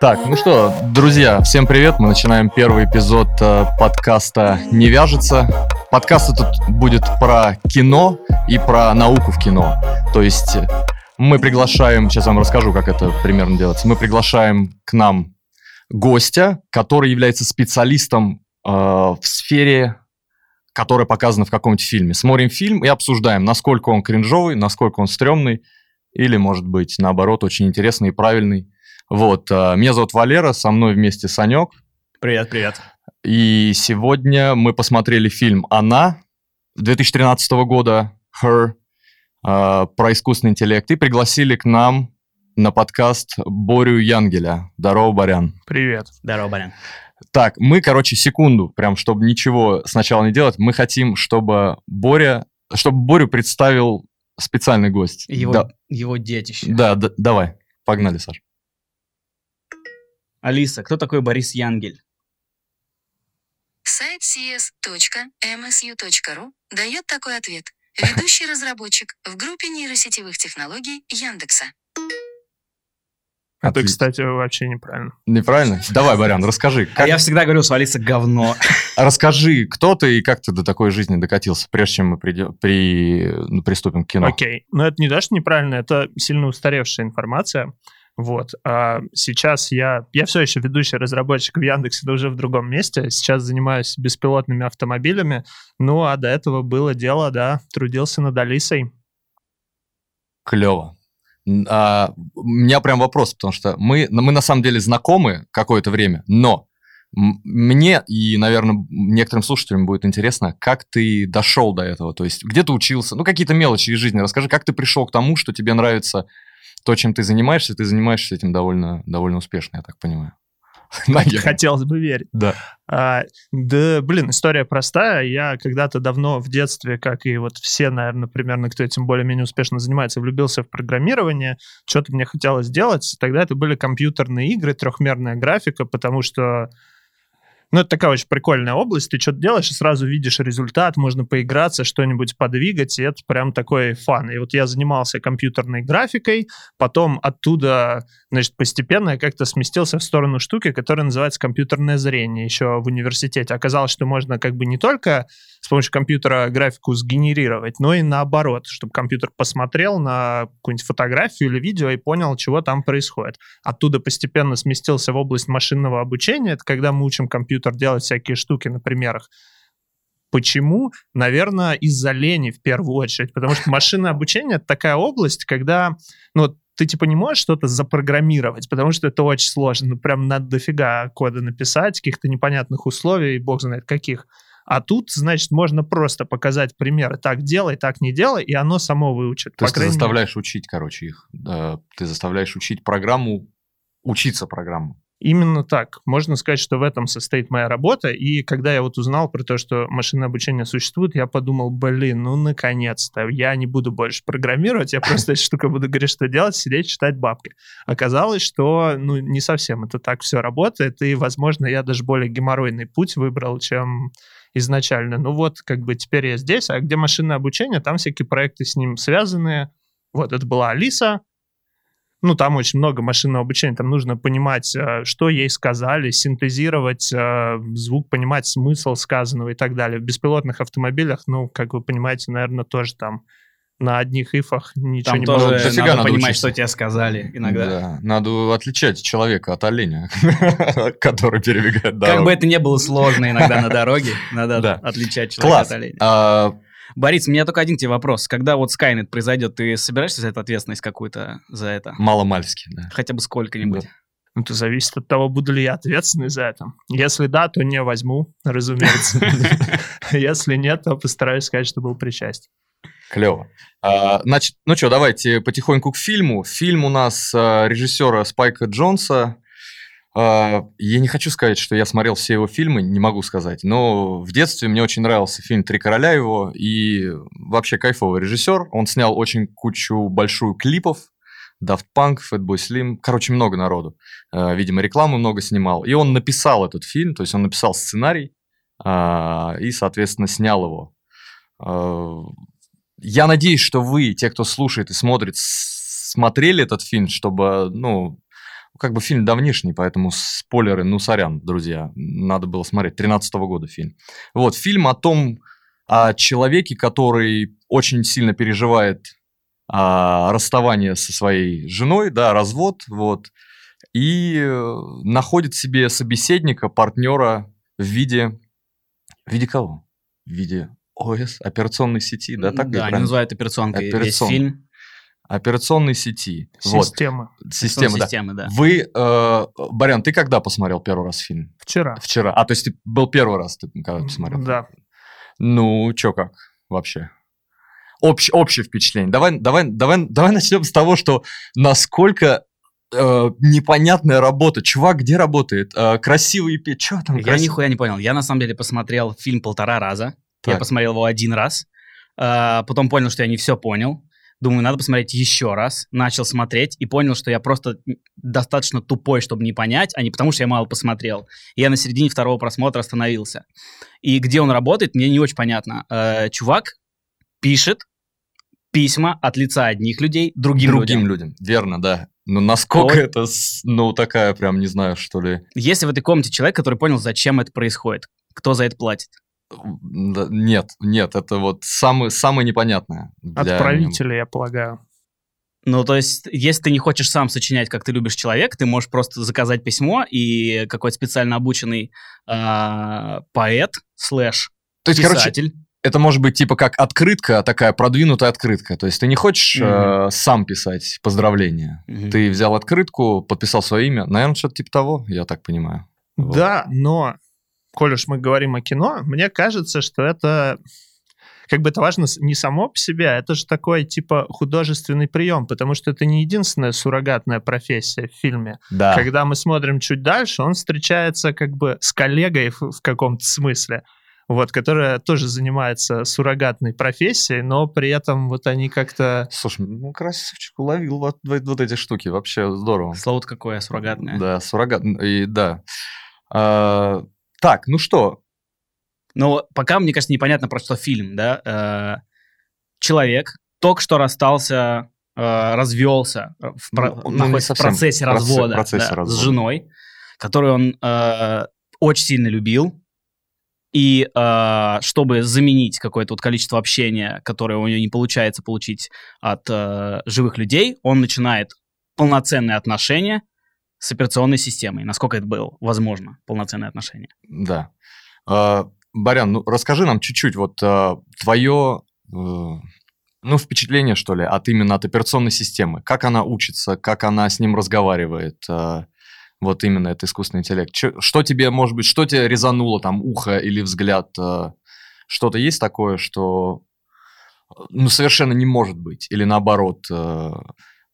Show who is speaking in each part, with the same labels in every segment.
Speaker 1: Так, ну что, друзья, всем привет. Мы начинаем первый эпизод э, подкаста «Не вяжется». Подкаст тут будет про кино и про науку в кино. То есть мы приглашаем, сейчас вам расскажу, как это примерно делается. Мы приглашаем к нам гостя, который является специалистом э, в сфере, которая показана в каком-нибудь фильме. Смотрим фильм и обсуждаем, насколько он кринжовый, насколько он стрёмный, или, может быть, наоборот, очень интересный и правильный. Вот, э, меня зовут Валера, со мной вместе Санек.
Speaker 2: Привет, привет.
Speaker 1: И сегодня мы посмотрели фильм «Она» 2013 года, «Her», э, про искусственный интеллект, и пригласили к нам на подкаст Борю Янгеля. Здорово, Борян.
Speaker 2: Привет. Здорово, Борян.
Speaker 1: Так, мы, короче, секунду, прям, чтобы ничего сначала не делать, мы хотим, чтобы Боря, чтобы Борю представил специальный гость.
Speaker 2: Его,
Speaker 1: да.
Speaker 2: его детище.
Speaker 1: Да, да, давай, погнали, Саш.
Speaker 2: Алиса, кто такой Борис Янгель?
Speaker 3: Сайт cs.msu.ru дает такой ответ. Ведущий разработчик в группе нейросетевых технологий Яндекса.
Speaker 4: Это, кстати, вообще неправильно.
Speaker 1: Неправильно? Давай, Барян, расскажи.
Speaker 2: Как... А я всегда говорю, что Алиса говно.
Speaker 1: Расскажи, кто ты и как ты до такой жизни докатился, прежде чем мы придем, при... ну, приступим к кино.
Speaker 4: Окей. Okay. Ну, это не даже неправильно, это сильно устаревшая информация. Вот. А сейчас я, я все еще ведущий разработчик в Яндексе, но уже в другом месте. Сейчас занимаюсь беспилотными автомобилями. Ну, а до этого было дело, да, трудился над Алисой.
Speaker 1: Клево. А, у меня прям вопрос, потому что мы, мы на самом деле знакомы какое-то время, но мне и, наверное, некоторым слушателям будет интересно, как ты дошел до этого, то есть где ты учился, ну какие-то мелочи из жизни, расскажи, как ты пришел к тому, что тебе нравится то, чем ты занимаешься, ты занимаешься этим довольно, довольно успешно, я так понимаю.
Speaker 4: Хотелось бы верить.
Speaker 1: Да.
Speaker 4: А, да, блин, история простая. Я когда-то давно в детстве, как и вот все, наверное, примерно, кто этим более-менее успешно занимается, влюбился в программирование. Что-то мне хотелось сделать. Тогда это были компьютерные игры, трехмерная графика, потому что ну, это такая очень прикольная область. Ты что-то делаешь и сразу видишь результат, можно поиграться, что-нибудь подвигать, и это прям такой фан. И вот я занимался компьютерной графикой, потом оттуда, значит, постепенно я как-то сместился в сторону штуки, которая называется компьютерное зрение еще в университете. Оказалось, что можно как бы не только с помощью компьютера графику сгенерировать, но и наоборот, чтобы компьютер посмотрел на какую-нибудь фотографию или видео и понял, чего там происходит. Оттуда постепенно сместился в область машинного обучения. Это когда мы учим компьютер делать всякие штуки на примерах. Почему? Наверное, из-за лени в первую очередь, потому что машинное обучение — это такая область, когда, ну, ты типа не можешь что-то запрограммировать, потому что это очень сложно. Ну, прям надо дофига кода написать, каких-то непонятных условий, бог знает каких. А тут, значит, можно просто показать примеры. Так делай, так не делай, и оно само выучит.
Speaker 1: То есть ты заставляешь мере. учить, короче, их. Ты заставляешь учить программу, учиться программу.
Speaker 4: Именно так. Можно сказать, что в этом состоит моя работа. И когда я вот узнал про то, что машинное обучение существует, я подумал, блин, ну наконец-то, я не буду больше программировать, я просто эта штука буду говорить, что делать, сидеть, читать бабки. Оказалось, что ну не совсем это так все работает, и, возможно, я даже более геморройный путь выбрал, чем изначально. Ну вот, как бы теперь я здесь, а где машинное обучение, там всякие проекты с ним связанные. Вот, это была Алиса, ну, там очень много машинного обучения, там нужно понимать, э, что ей сказали, синтезировать э, звук, понимать смысл сказанного и так далее. В беспилотных автомобилях, ну, как вы понимаете, наверное, тоже там на одних ифах ничего
Speaker 2: Там
Speaker 4: не
Speaker 2: тоже
Speaker 4: было.
Speaker 2: надо, надо понимать, учиться. что тебе сказали иногда.
Speaker 1: Да, надо отличать человека от оленя, который перебегает дорогу.
Speaker 2: Как бы это ни было сложно иногда на дороге, надо отличать человека от оленя. А, Борис, у меня только один тебе вопрос. Когда вот Skynet произойдет, ты собираешься взять ответственность какую-то за это?
Speaker 1: Маломальски, да.
Speaker 2: Хотя бы сколько-нибудь.
Speaker 4: Ну, это зависит от того, буду ли я ответственный за это. Если да, то не возьму, разумеется. Если нет, то постараюсь сказать, что был причастен.
Speaker 1: Клево. А, значит, ну что, давайте потихоньку к фильму. Фильм у нас а, режиссера Спайка Джонса. А, я не хочу сказать, что я смотрел все его фильмы, не могу сказать. Но в детстве мне очень нравился фильм «Три короля» его. И вообще кайфовый режиссер. Он снял очень кучу большую клипов. Daft Punk, Fatboy Slim, короче, много народу. А, видимо, рекламу много снимал. И он написал этот фильм, то есть он написал сценарий а, и, соответственно, снял его я надеюсь, что вы, те, кто слушает и смотрит, смотрели этот фильм, чтобы, ну, как бы фильм давнишний, поэтому спойлеры, ну, сорян, друзья, надо было смотреть. 13 -го года фильм. Вот, фильм о том, о человеке, который очень сильно переживает а, расставание со своей женой, да, развод, вот, и э, находит себе собеседника, партнера в виде... В виде кого? В виде ОС, операционной сети, да? Так
Speaker 2: да, они называют операционкой Операцион... весь фильм.
Speaker 1: Операционной сети.
Speaker 4: Системы.
Speaker 1: Вот. Системы, да. Системы, да. Вы, э, Барян, ты когда посмотрел первый раз фильм?
Speaker 4: Вчера.
Speaker 1: Вчера. А, то есть ты был первый раз, ты когда посмотрел?
Speaker 4: Да.
Speaker 1: Ну, чё как вообще? Общ, общее впечатление. Давай, давай, давай, давай начнем с того, что насколько э, непонятная работа. Чувак где работает? Э, красивый петь. Что там?
Speaker 2: Я красив... нихуя не понял. Я на самом деле посмотрел фильм полтора раза. Так. Я посмотрел его один раз. Э, потом понял, что я не все понял. Думаю, надо посмотреть еще раз. Начал смотреть и понял, что я просто достаточно тупой, чтобы не понять, а не потому, что я мало посмотрел. Я на середине второго просмотра остановился. И где он работает, мне не очень понятно. Э, чувак пишет письма от лица одних людей другим,
Speaker 1: другим людям. людям. Верно, да. Ну, насколько вот. это, ну, такая прям, не знаю, что ли.
Speaker 2: Если в этой комнате человек, который понял, зачем это происходит, кто за это платит?
Speaker 1: Нет, нет, это вот самое, самое непонятное.
Speaker 4: Отправители, я полагаю.
Speaker 2: Ну, то есть, если ты не хочешь сам сочинять, как ты любишь человека, ты можешь просто заказать письмо, и какой-то специально обученный э, поэт слэш то есть, писатель...
Speaker 1: короче, это может быть типа как открытка, такая продвинутая открытка. То есть ты не хочешь mm-hmm. э, сам писать поздравления. Mm-hmm. Ты взял открытку, подписал свое имя. Наверное, что-то типа того, я так понимаю.
Speaker 4: Да, вот. но, коль уж мы говорим о кино, мне кажется, что это как бы это важно не само по себе, а это же такой типа художественный прием, потому что это не единственная суррогатная профессия в фильме.
Speaker 1: Да.
Speaker 4: Когда мы смотрим чуть дальше, он встречается как бы с коллегой в, в каком-то смысле вот, которая тоже занимается суррогатной профессией, но при этом вот они как-то...
Speaker 1: Слушай, ну, красавчик уловил вот, вот эти штуки, вообще здорово.
Speaker 2: Слово какое, суррогатное.
Speaker 1: Да, суррогат, и да. А, так, ну что?
Speaker 2: Ну, пока, мне кажется, непонятно про что фильм, да. А, человек только что расстался, а, развелся, в, ну, ну, находится в процессе развода процессе да, развода. с женой, которую он очень сильно любил, и э, чтобы заменить какое-то вот количество общения, которое у него не получается получить от э, живых людей, он начинает полноценные отношения с операционной системой. Насколько это было возможно, полноценные отношения?
Speaker 1: Да. Э, Барян, ну расскажи нам чуть-чуть вот э, твое э, ну, впечатление, что ли, от именно от операционной системы. Как она учится, как она с ним разговаривает, э, вот именно это искусственный интеллект. Что, тебе, может быть, что тебе резануло там ухо или взгляд? Э, что-то есть такое, что ну, совершенно не может быть? Или наоборот, э,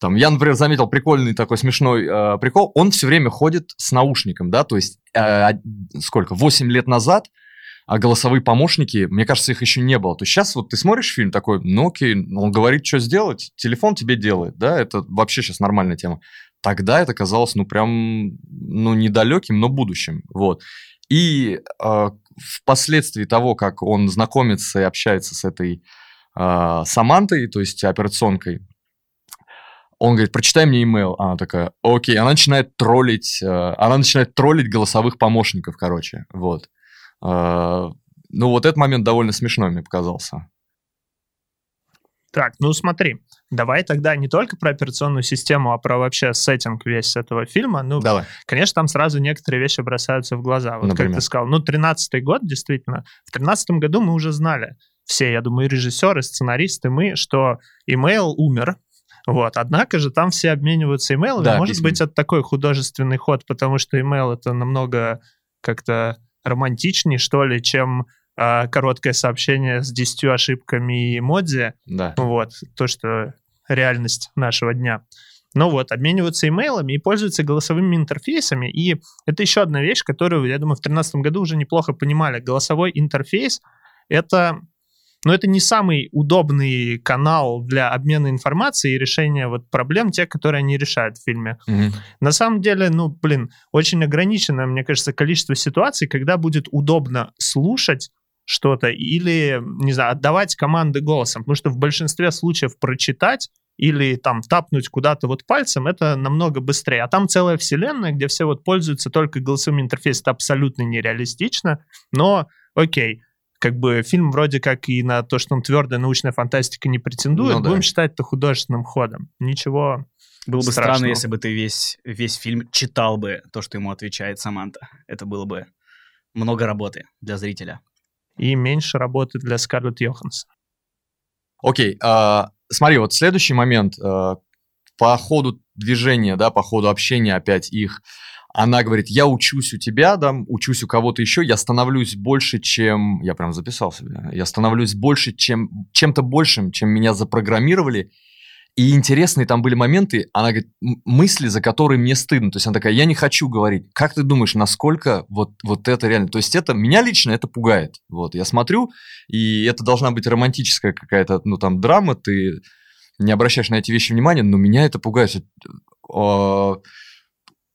Speaker 1: там, я, например, заметил прикольный такой смешной э, прикол. Он все время ходит с наушником, да, то есть э, сколько, 8 лет назад а голосовые помощники, мне кажется, их еще не было. То есть сейчас вот ты смотришь фильм такой, ну окей, он говорит, что сделать, телефон тебе делает, да, это вообще сейчас нормальная тема тогда это казалось, ну, прям, ну, недалеким, но будущим, вот. И э, впоследствии того, как он знакомится и общается с этой э, Самантой, то есть операционкой, он говорит, прочитай мне имейл. Она такая, окей. Она начинает троллить, э, она начинает троллить голосовых помощников, короче, вот. Э, ну, вот этот момент довольно смешной мне показался.
Speaker 4: Так, ну смотри, давай тогда не только про операционную систему, а про вообще сеттинг весь этого фильма. Ну,
Speaker 1: давай.
Speaker 4: конечно, там сразу некоторые вещи бросаются в глаза. Вот Например? как ты сказал, ну, 13-й год, действительно. В 13 году мы уже знали, все, я думаю, и режиссеры, сценаристы, мы, что имейл умер, вот. Однако же там все обмениваются имейлами. Да, Может письма. быть, это такой художественный ход, потому что имейл это намного как-то романтичнее, что ли, чем а, короткое сообщение с 10 ошибками и эмодзи.
Speaker 1: Да.
Speaker 4: Вот, то, что реальность нашего дня. Ну вот, обмениваются имейлами и пользуются голосовыми интерфейсами. И это еще одна вещь, которую, я думаю, в 2013 году уже неплохо понимали. Голосовой интерфейс — это но это не самый удобный канал для обмена информацией и решения вот проблем, тех, которые они решают в фильме.
Speaker 1: Mm-hmm.
Speaker 4: На самом деле, ну, блин, очень ограниченное, мне кажется, количество ситуаций, когда будет удобно слушать что-то, или, не знаю, отдавать команды голосом, потому что в большинстве случаев прочитать или там тапнуть куда-то вот пальцем, это намного быстрее. А там целая вселенная, где все вот пользуются только голосовым интерфейсом, это абсолютно нереалистично, но окей, как бы фильм вроде как и на то, что он твердая научная фантастика не претендует, ну, да. будем считать это художественным ходом. Ничего
Speaker 2: было бы страшного. странно, если бы ты весь, весь фильм читал бы то, что ему отвечает Саманта. Это было бы много работы для зрителя
Speaker 4: и меньше работы для Скарлетт Йоханссон.
Speaker 1: Окей, а, смотри, вот следующий момент. А, по ходу движения, да, по ходу общения опять их, она говорит, я учусь у тебя, да, учусь у кого-то еще, я становлюсь больше, чем... Я прям записал себе. Я становлюсь больше, чем... Чем-то большим, чем меня запрограммировали, и интересные там были моменты, она говорит, мысли, за которые мне стыдно. То есть она такая, я не хочу говорить. Как ты думаешь, насколько вот, вот это реально? То есть это, меня лично это пугает. Вот, я смотрю, и это должна быть романтическая какая-то, ну, там, драма, ты не обращаешь на эти вещи внимания, но меня это пугает.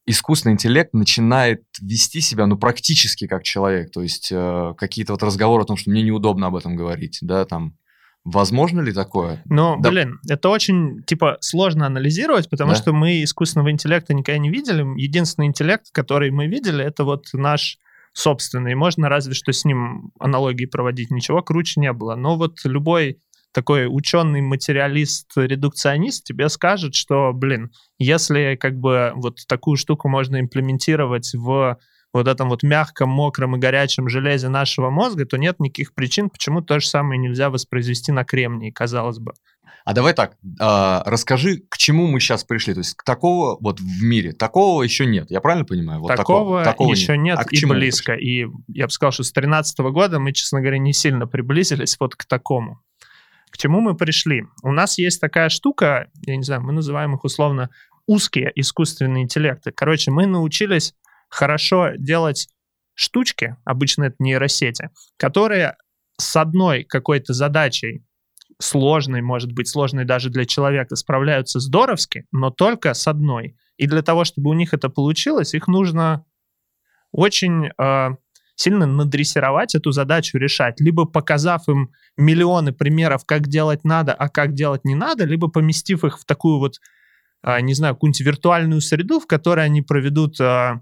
Speaker 1: Искусственный интеллект начинает вести себя, ну, практически как человек. То есть э, какие-то вот разговоры о том, что мне неудобно об этом говорить, да, там, Возможно ли такое?
Speaker 4: Ну, да. блин, это очень, типа, сложно анализировать, потому да? что мы искусственного интеллекта никогда не видели. Единственный интеллект, который мы видели, это вот наш собственный. Можно разве что с ним аналогии проводить. Ничего круче не было. Но вот любой такой ученый материалист, редукционист тебе скажет, что, блин, если как бы вот такую штуку можно имплементировать в вот этом вот мягком, мокром и горячем железе нашего мозга, то нет никаких причин, почему то же самое нельзя воспроизвести на кремнии, казалось бы.
Speaker 1: А давай так, э, расскажи, к чему мы сейчас пришли. То есть такого вот в мире, такого еще нет. Я правильно понимаю? Вот
Speaker 4: такого, такого, такого еще нет, нет а и близко. И я бы сказал, что с 2013 года мы, честно говоря, не сильно приблизились вот к такому. К чему мы пришли? У нас есть такая штука, я не знаю, мы называем их условно узкие искусственные интеллекты. Короче, мы научились хорошо делать штучки, обычно это нейросети, которые с одной какой-то задачей сложной, может быть, сложной даже для человека, справляются здоровски, но только с одной. И для того, чтобы у них это получилось, их нужно очень э, сильно надрессировать эту задачу решать, либо показав им миллионы примеров, как делать надо, а как делать не надо, либо поместив их в такую вот, э, не знаю, какую-нибудь виртуальную среду, в которой они проведут э,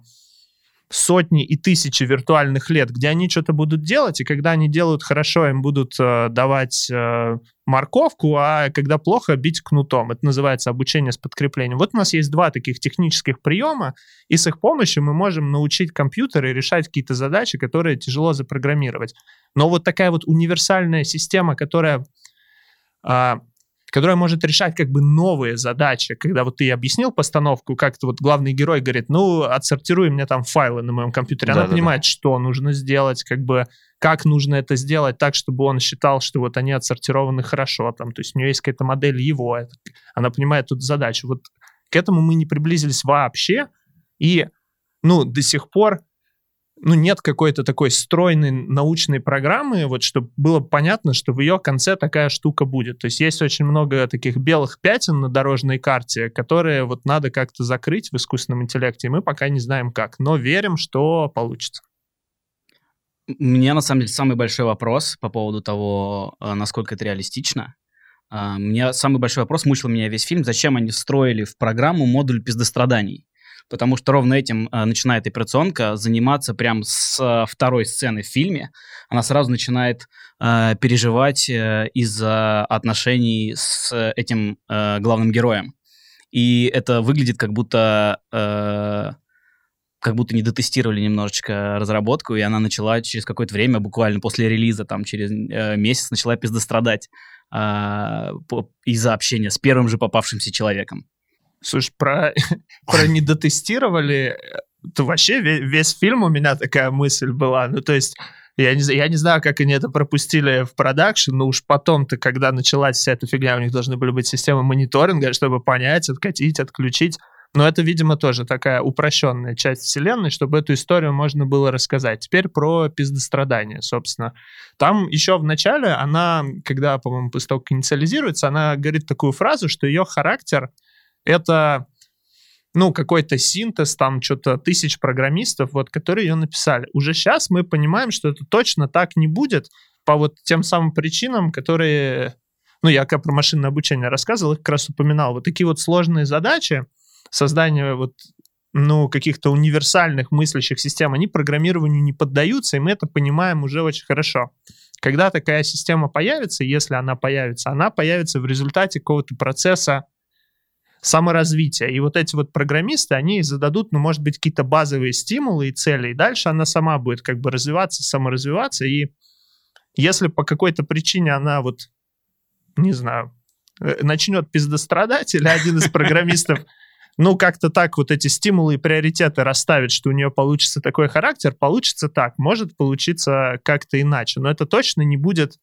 Speaker 4: сотни и тысячи виртуальных лет, где они что-то будут делать, и когда они делают хорошо, им будут э, давать морковку, а когда плохо, бить кнутом. Это называется обучение с подкреплением. Вот у нас есть два таких технических приема, и с их помощью мы можем научить компьютеры решать какие-то задачи, которые тяжело запрограммировать. Но вот такая вот универсальная система, которая а, которая может решать как бы новые задачи. Когда вот ты объяснил постановку, как-то вот главный герой говорит, ну, отсортируй мне там файлы на моем компьютере. Она да, понимает, да. что нужно сделать, как бы как нужно это сделать так, чтобы он считал, что вот они отсортированы хорошо, там, то есть у нее есть какая-то модель его, она понимает тут задачу. Вот к этому мы не приблизились вообще, и, ну, до сих пор ну, нет какой-то такой стройной научной программы, вот, чтобы было понятно, что в ее конце такая штука будет. То есть есть очень много таких белых пятен на дорожной карте, которые вот надо как-то закрыть в искусственном интеллекте, и мы пока не знаем как, но верим, что получится.
Speaker 2: Мне, на самом деле, самый большой вопрос по поводу того, э, насколько это реалистично. Э, мне самый большой вопрос мучил меня весь фильм, зачем они встроили в программу модуль пиздостраданий потому что ровно этим э, начинает операционка заниматься прям с э, второй сцены в фильме. Она сразу начинает переживать из-за отношений с этим главным героем. И это выглядит как будто... Как будто не дотестировали немножечко разработку, и она начала через какое-то время, буквально после релиза, там через э, месяц, начала пиздострадать э, из-за общения с первым же попавшимся человеком.
Speaker 4: Слушай, про, про недотестировали, то вообще весь, весь фильм у меня такая мысль была. Ну, то есть, я не, я не знаю, как они это пропустили в продакшн, но уж потом-то, когда началась вся эта фигня, у них должны были быть системы мониторинга, чтобы понять, откатить, отключить. Но это, видимо, тоже такая упрощенная часть вселенной, чтобы эту историю можно было рассказать. Теперь про пиздострадание, собственно. Там еще в начале она, когда, по-моему, после того, как инициализируется, она говорит такую фразу, что ее характер — это ну, какой-то синтез, там что-то тысяч программистов, вот, которые ее написали. Уже сейчас мы понимаем, что это точно так не будет по вот тем самым причинам, которые, ну, я как про машинное обучение рассказывал, их как раз упоминал. Вот такие вот сложные задачи, создание вот ну, каких-то универсальных мыслящих систем, они программированию не поддаются, и мы это понимаем уже очень хорошо. Когда такая система появится, если она появится, она появится в результате какого-то процесса саморазвития. И вот эти вот программисты, они зададут, ну, может быть, какие-то базовые стимулы и цели, и дальше она сама будет как бы развиваться, саморазвиваться, и если по какой-то причине она вот, не знаю, э, начнет пиздострадать, или один из программистов ну, как-то так вот эти стимулы и приоритеты расставить, что у нее получится такой характер, получится так, может получиться как-то иначе, но это точно не будет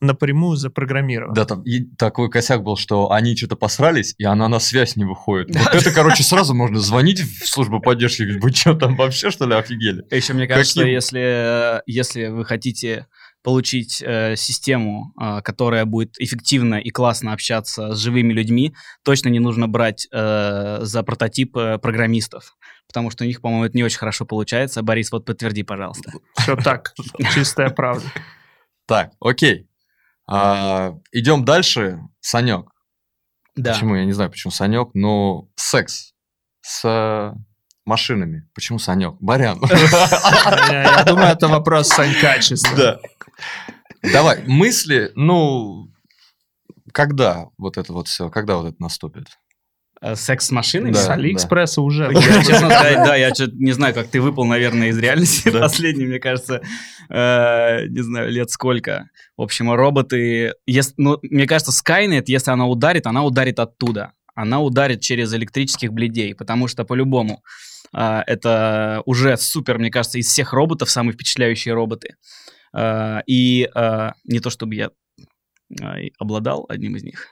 Speaker 4: напрямую запрограммировано.
Speaker 1: Да, там и такой косяк был, что они что-то посрались, и она на связь не выходит. Вот это, короче, сразу можно звонить в службу поддержки, говорить, вы что, там вообще, что ли, офигели?
Speaker 2: Еще мне кажется, если, если вы хотите получить э, систему, э, которая будет эффективно и классно общаться с живыми людьми, точно не нужно брать э, за прототип э, программистов, потому что у них, по-моему, это не очень хорошо получается. Борис, вот подтверди, пожалуйста.
Speaker 4: Все так, чистая правда.
Speaker 1: Так, окей. А, идем дальше. Санек.
Speaker 2: Да.
Speaker 1: Почему? Я не знаю, почему Санек, но секс с машинами. Почему Санек? Барян.
Speaker 4: Я думаю, это вопрос Санька, честно.
Speaker 1: Да. Давай, мысли, ну, когда вот это вот все, когда вот это наступит?
Speaker 2: Э, секс с машиной?
Speaker 4: Да, с Алиэкспресса да. уже.
Speaker 2: Я, честно сказать, да, я не знаю, как ты выпал, наверное, из реальности. Да. Последний, мне кажется, э, не знаю, лет сколько. В общем, роботы... Если, ну, мне кажется, Skynet, если она ударит, она ударит оттуда. Она ударит через электрических бледей, потому что по-любому это уже супер, мне кажется, из всех роботов самые впечатляющие роботы. Э, и э, не то, чтобы я э, обладал одним из них.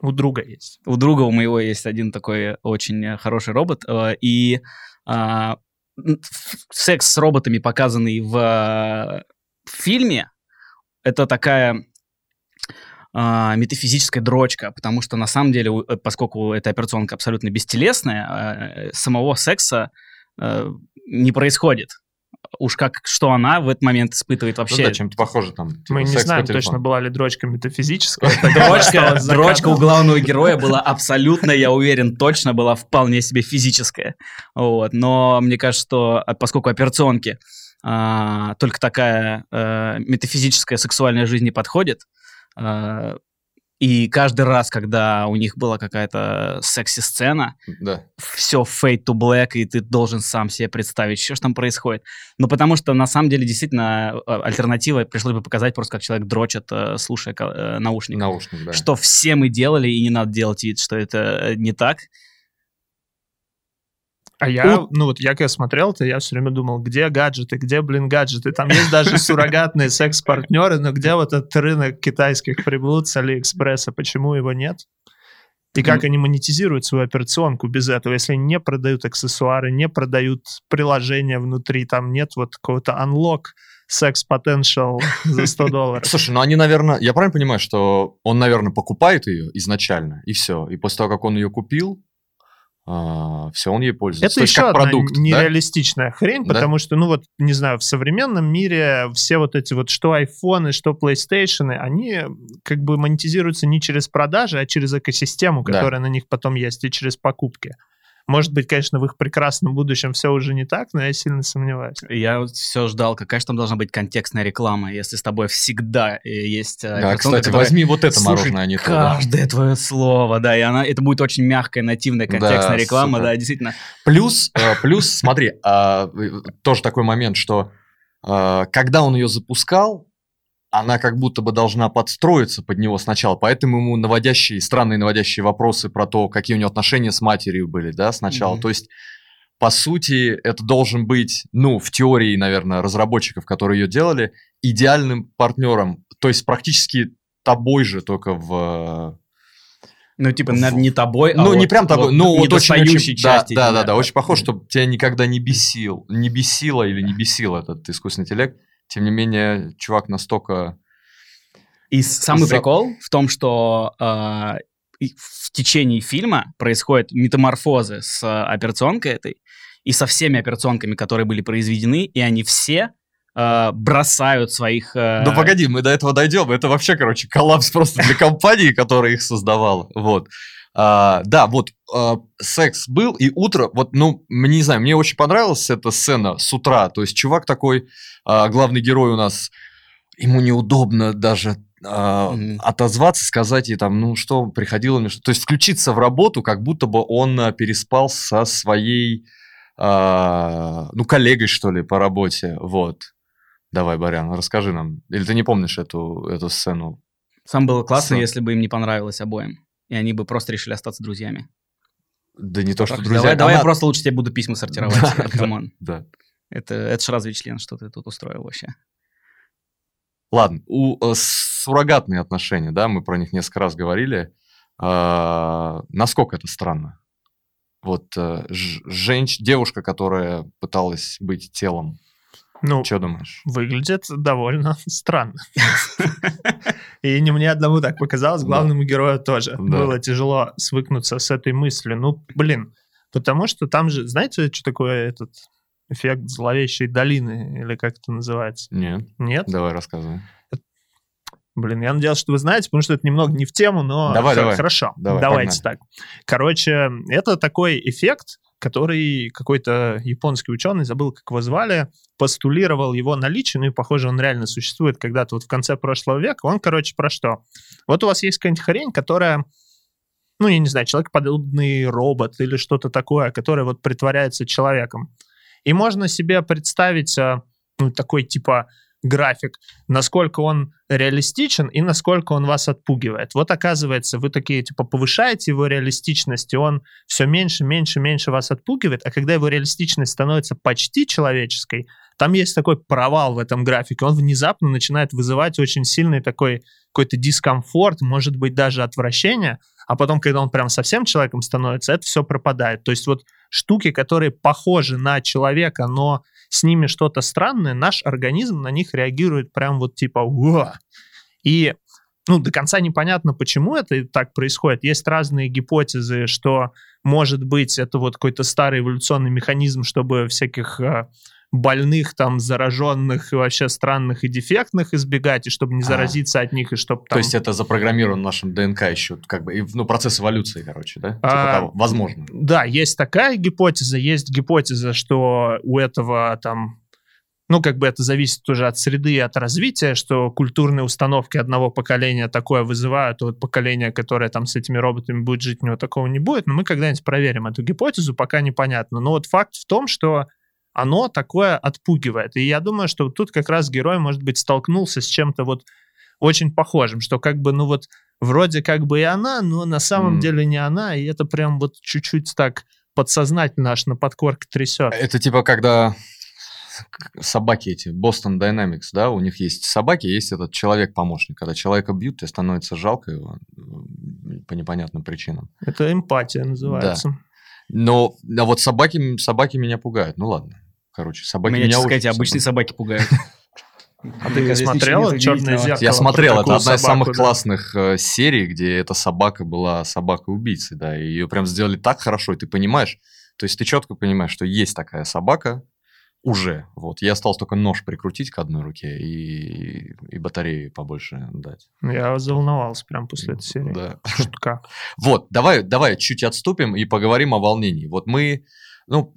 Speaker 4: У друга есть.
Speaker 2: У друга у моего есть один такой очень хороший робот. И секс с роботами, показанный в фильме, это такая метафизическая дрочка, потому что на самом деле, поскольку эта операционка абсолютно бестелесная, самого секса не происходит уж как, что она в этот момент испытывает вообще. Ну,
Speaker 1: да, чем-то похоже там.
Speaker 4: Типа, Мы не знаем точно, была ли дрочка метафизическая.
Speaker 2: Дрочка, дрочка у главного героя была абсолютно, я уверен, точно была вполне себе физическая. Вот. Но мне кажется, что а, поскольку операционки а, только такая а, метафизическая сексуальная жизнь не подходит, а, и каждый раз, когда у них была какая-то секси-сцена,
Speaker 1: да.
Speaker 2: все fade to black, и ты должен сам себе представить, что же там происходит. Ну, потому что, на самом деле, действительно, а, альтернатива пришлось бы показать просто, как человек дрочит, э, слушая э, наушник.
Speaker 1: Наушник, да.
Speaker 2: Что все мы делали, и не надо делать вид, что это э, не так.
Speaker 4: А я, У... ну вот я когда смотрел, то я все время думал, где гаджеты, где, блин, гаджеты? Там есть даже суррогатные секс-партнеры, но где вот этот рынок китайских приблуд с Алиэкспресса, почему его нет? И как они монетизируют свою операционку без этого, если они не продают аксессуары, не продают приложения внутри, там нет вот какого-то unlock секс potential за 100 долларов.
Speaker 1: Слушай, ну они, наверное, я правильно понимаю, что он, наверное, покупает ее изначально, и все. И после того, как он ее купил, а, все, он ей пользуется.
Speaker 4: Это еще как одна продукт, нереалистичная да? хрень, потому да? что, ну вот, не знаю, в современном мире все вот эти вот, что айфоны, что PlayStation, они как бы монетизируются не через продажи, а через экосистему, которая да. на них потом есть, и через покупки. Может быть, конечно, в их прекрасном будущем все уже не так, но я сильно сомневаюсь.
Speaker 2: Я все ждал, какая же там должна быть контекстная реклама, если с тобой всегда э, есть...
Speaker 1: Э, да, кстати, которая... возьми вот это мороженое, а не
Speaker 2: то. каждое да. твое слово, да, и она, это будет очень мягкая, нативная контекстная
Speaker 1: да,
Speaker 2: реклама, супер. да, действительно.
Speaker 1: Плюс, э, плюс, смотри, а, тоже такой момент, что когда он ее запускал, она как будто бы должна подстроиться под него сначала, поэтому ему наводящие, странные наводящие вопросы про то, какие у него отношения с матерью были, да, сначала. Mm-hmm. То есть, по сути, это должен быть, ну, в теории, наверное, разработчиков, которые ее делали, идеальным партнером, то есть практически тобой же, только в
Speaker 2: ну, типа, в... не тобой, а
Speaker 1: Ну,
Speaker 2: вот,
Speaker 1: не прям тобой,
Speaker 2: вот,
Speaker 1: ну, вот очень, очень
Speaker 2: части.
Speaker 1: Да, да, да, да, очень похож, чтобы тебя никогда не бесил, не бесило или не бесил этот искусственный интеллект. Тем не менее, чувак настолько...
Speaker 2: И самый За... прикол в том, что э, в течение фильма происходят метаморфозы с а, операционкой этой и со всеми операционками, которые были произведены, и они все э, бросают своих... Э...
Speaker 1: Ну погоди, мы до этого дойдем. Это вообще, короче, коллапс просто для компании, которая их создавала. Вот. А, да, вот а, секс был, и утро, вот, ну, не знаю, мне очень понравилась эта сцена с утра. То есть чувак такой, а, главный герой у нас, ему неудобно даже а, mm-hmm. отозваться, сказать ей там, ну что, приходило мне, что... То есть включиться в работу, как будто бы он а, переспал со своей, а, ну, коллегой, что ли, по работе, вот. Давай, Борян, расскажи нам. Или ты не помнишь эту, эту сцену?
Speaker 2: Сам было классно, Сцен. если бы им не понравилось обоим. И они бы просто решили остаться друзьями.
Speaker 1: Да не то, что друзья.
Speaker 2: Давай, давай я просто лучше тебе буду письма сортировать. Come on.
Speaker 1: Да.
Speaker 2: Это, это ж разве член, что ты тут устроил вообще?
Speaker 1: Ладно, у э, суррогатные отношения, да, мы про них несколько раз говорили. Э, насколько это странно? Вот э, женщ, девушка, которая пыталась быть телом ну, что думаешь?
Speaker 4: Выглядит довольно странно. И не мне одному так показалось, главному герою тоже. Было тяжело свыкнуться с этой мыслью. Ну, блин, потому что там же, знаете, что такое этот эффект зловещей долины, или как это называется?
Speaker 1: Нет.
Speaker 4: Нет?
Speaker 1: Давай рассказывай.
Speaker 4: Блин, я надеялся, что вы знаете, потому что это немного не в тему, но давай, х- давай. хорошо. Давай, Давайте погнали. так. Короче, это такой эффект, который какой-то японский ученый, забыл, как его звали, постулировал его наличие, ну и, похоже, он реально существует когда-то вот в конце прошлого века. Он, короче, про что? Вот у вас есть какая-нибудь хрень, которая, ну, я не знаю, человекоподобный робот или что-то такое, которое вот притворяется человеком. И можно себе представить, а, ну, такой типа график, насколько он реалистичен и насколько он вас отпугивает. Вот оказывается, вы такие, типа, повышаете его реалистичность, и он все меньше, меньше, меньше вас отпугивает, а когда его реалистичность становится почти человеческой, там есть такой провал в этом графике, он внезапно начинает вызывать очень сильный такой какой-то дискомфорт, может быть, даже отвращение, а потом, когда он прям совсем человеком становится, это все пропадает. То есть вот штуки, которые похожи на человека, но с ними что-то странное, наш организм на них реагирует прям вот типа «Уа!». И ну, до конца непонятно, почему это так происходит. Есть разные гипотезы, что, может быть, это вот какой-то старый эволюционный механизм, чтобы всяких а, больных, там, зараженных и вообще странных и дефектных избегать, и чтобы не а. заразиться а, от них, и чтобы там...
Speaker 1: То есть это запрограммировано нашим ДНК еще, как бы, ну, процесс эволюции, короче, да? Типа а, того, возможно.
Speaker 4: Да, есть такая гипотеза, есть гипотеза, что у этого там ну, как бы это зависит уже от среды и от развития, что культурные установки одного поколения такое вызывают, а вот поколение, которое там с этими роботами будет жить, у него такого не будет, но мы когда-нибудь проверим эту гипотезу, пока непонятно. Но вот факт в том, что оно такое отпугивает. И я думаю, что тут как раз герой, может быть, столкнулся с чем-то вот очень похожим, что как бы, ну вот, вроде как бы и она, но на самом mm. деле не она, и это прям вот чуть-чуть так подсознательно аж на подкорке трясет.
Speaker 1: Это типа когда собаки эти, Boston Dynamics, да, у них есть собаки, есть этот человек-помощник. Когда человека бьют, тебе становится жалко его по непонятным причинам.
Speaker 4: Это эмпатия называется. Да.
Speaker 1: Но а вот собаки, собаки меня пугают. Ну ладно. Короче, собаки меня,
Speaker 2: меня сказать, обычные собаки пугают.
Speaker 4: А ты смотрел «Черное зеркало»?
Speaker 1: Я смотрел, это одна из самых классных э, серий, где эта собака была собакой-убийцей, да, и ее прям сделали так хорошо, и ты понимаешь, то есть ты четко понимаешь, что есть такая собака, уже. Вот. Я осталось только нож прикрутить к одной руке и, и батареи побольше дать.
Speaker 4: Я заволновался прям после этой серии.
Speaker 1: Да. Штука. Вот, давай, давай чуть отступим и поговорим о волнении. Вот мы, ну,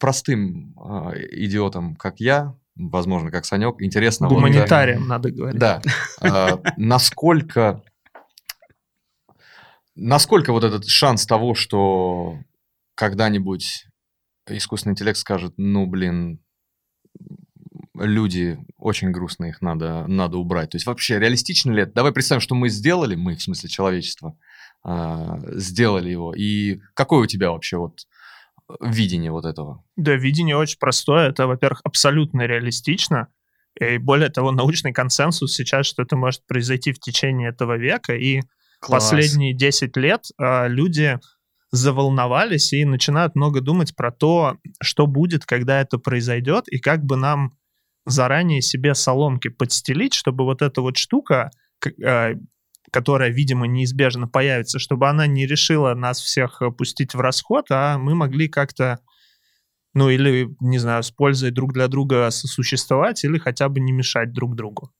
Speaker 1: простым э, идиотам, как я, возможно, как Санек, интересно...
Speaker 4: Гуманитарием, вот, надо говорить.
Speaker 1: Да. Э, насколько... Насколько вот этот шанс того, что когда-нибудь искусственный интеллект скажет, ну, блин, люди очень грустные, их надо, надо убрать. То есть вообще реалистично ли это? Давай представим, что мы сделали, мы, в смысле человечество, э, сделали его. И какое у тебя вообще вот видение вот этого?
Speaker 4: Да, видение очень простое. Это, во-первых, абсолютно реалистично. И более того, научный консенсус сейчас, что это может произойти в течение этого века. И Класс. последние 10 лет э, люди заволновались и начинают много думать про то, что будет, когда это произойдет, и как бы нам заранее себе соломки подстелить, чтобы вот эта вот штука, э, которая, видимо, неизбежно появится, чтобы она не решила нас всех пустить в расход, а мы могли как-то ну или, не знаю, с пользой друг для друга сосуществовать или хотя бы не мешать друг другу.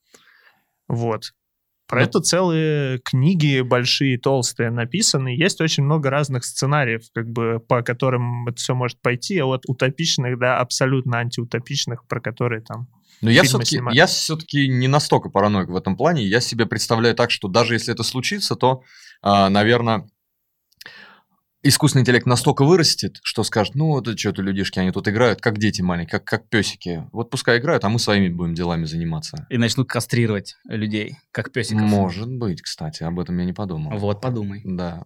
Speaker 4: Вот. Про ну, это целые книги большие, толстые написаны. Есть очень много разных сценариев, как бы, по которым это все может пойти, а от утопичных до абсолютно антиутопичных, про которые там
Speaker 1: но я все-таки, я все-таки не настолько параноик в этом плане. Я себе представляю так, что даже если это случится, то, а, наверное, искусственный интеллект настолько вырастет, что скажет, ну, это что-то людишки, они тут играют, как дети маленькие, как, как песики. Вот пускай играют, а мы своими будем делами заниматься.
Speaker 2: И начнут кастрировать людей, как песиков.
Speaker 1: Может быть, кстати, об этом я не подумал.
Speaker 2: Вот, подумай.
Speaker 1: Да.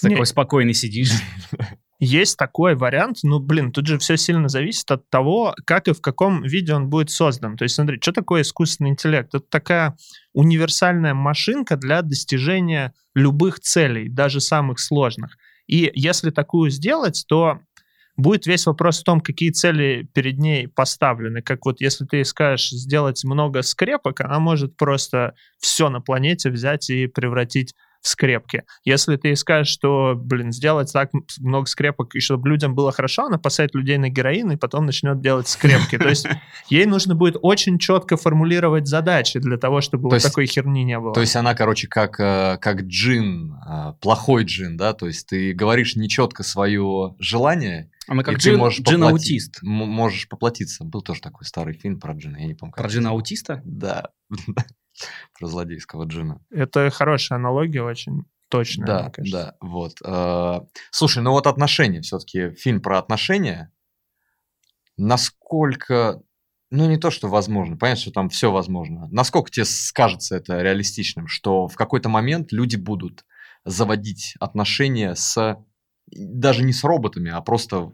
Speaker 2: Ты такой спокойный сидишь.
Speaker 4: Есть такой вариант, ну, блин, тут же все сильно зависит от того, как и в каком виде он будет создан. То есть, смотри, что такое искусственный интеллект? Это такая универсальная машинка для достижения любых целей, даже самых сложных. И если такую сделать, то будет весь вопрос в том, какие цели перед ней поставлены. Как вот если ты скажешь сделать много скрепок, она может просто все на планете взять и превратить скрепки. Если ты скажешь, что, блин, сделать так много скрепок, и чтобы людям было хорошо, она посадит людей на героин и потом начнет делать скрепки. То есть ей нужно будет очень четко формулировать задачи для того, чтобы вот такой херни не было.
Speaker 1: То есть она, короче, как, э, как джин, э, плохой джин, да? То есть ты говоришь нечетко свое желание,
Speaker 2: она как джин, джин-аутист.
Speaker 1: Можешь поплатиться. Был тоже такой старый фильм про джина, я не помню.
Speaker 2: Про джина-аутиста?
Speaker 1: Да. про злодейского джина.
Speaker 4: Это хорошая аналогия, очень точная.
Speaker 1: Да, да, вот. Э, слушай, ну вот отношения, все-таки фильм про отношения. Насколько, ну не то, что возможно, понятно, что там все возможно. Насколько тебе скажется это реалистичным, что в какой-то момент люди будут заводить отношения с даже не с роботами, а просто,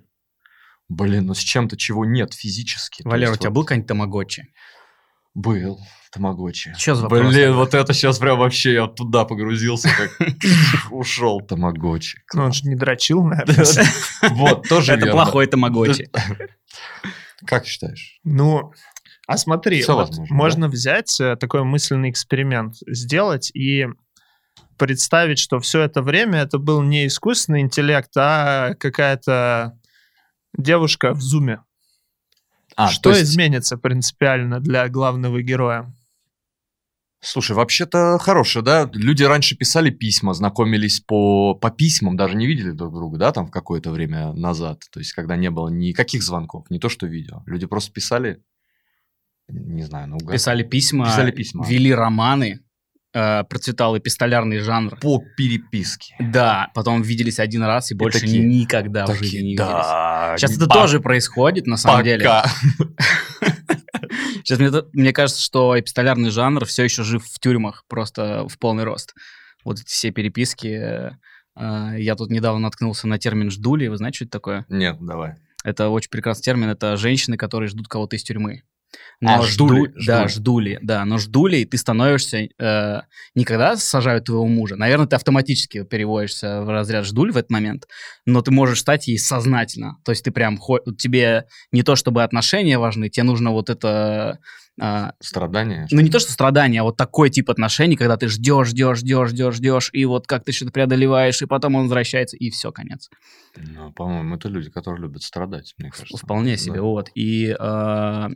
Speaker 1: блин, ну с чем-то, чего нет физически.
Speaker 2: Валера, у тебя вот... был какой-нибудь тамагочи?
Speaker 1: Был. Тамагочи.
Speaker 2: Что за
Speaker 1: вопрос? Блин, вот это сейчас прям вообще я туда погрузился, как ушел Тамагочи.
Speaker 4: Ну, он же не дрочил, наверное.
Speaker 1: Вот, тоже
Speaker 2: Это плохой Тамагочи.
Speaker 1: Как считаешь?
Speaker 4: Ну, а смотри, можно взять э, такой мысленный эксперимент, сделать и представить, что все это время это был не искусственный интеллект, а какая-то девушка в зуме. А, что есть... изменится принципиально для главного героя?
Speaker 1: Слушай, вообще-то хорошее, да? Люди раньше писали письма, знакомились по, по письмам, даже не видели друг друга, да, там в какое-то время назад. То есть, когда не было никаких звонков, не то что видео. Люди просто писали, не знаю, ну
Speaker 2: Писали письма, писали письма. вели романы, э, процветал эпистолярный жанр.
Speaker 1: По переписке.
Speaker 2: Да, потом виделись один раз и больше и такие, никогда такие, в жизни не да, виделись. Сейчас это тоже происходит, на самом пока. деле. Сейчас мне, мне кажется, что эпистолярный жанр все еще жив в тюрьмах, просто в полный рост. Вот эти все переписки. Э, я тут недавно наткнулся на термин «ждули». Вы знаете, что это такое?
Speaker 1: Нет, давай.
Speaker 2: Это очень прекрасный термин. Это женщины, которые ждут кого-то из тюрьмы. Но а, ждули, жду, Да, ждули, да. Но ждули, и ты становишься... Э, не когда сажают твоего мужа. Наверное, ты автоматически переводишься в разряд ждуль в этот момент, но ты можешь стать ей сознательно. То есть ты прям... Тебе не то, чтобы отношения важны, тебе нужно вот это...
Speaker 1: А, страдания?
Speaker 2: Ну, не то, что страдания, а вот такой тип отношений, когда ты ждешь, ждешь, ждешь, ждешь, ждешь, и вот как ты что-то преодолеваешь, и потом он возвращается, и все, конец.
Speaker 1: Ну, по-моему, это люди, которые любят страдать, мне кажется.
Speaker 2: Вполне себе, да. вот. И э,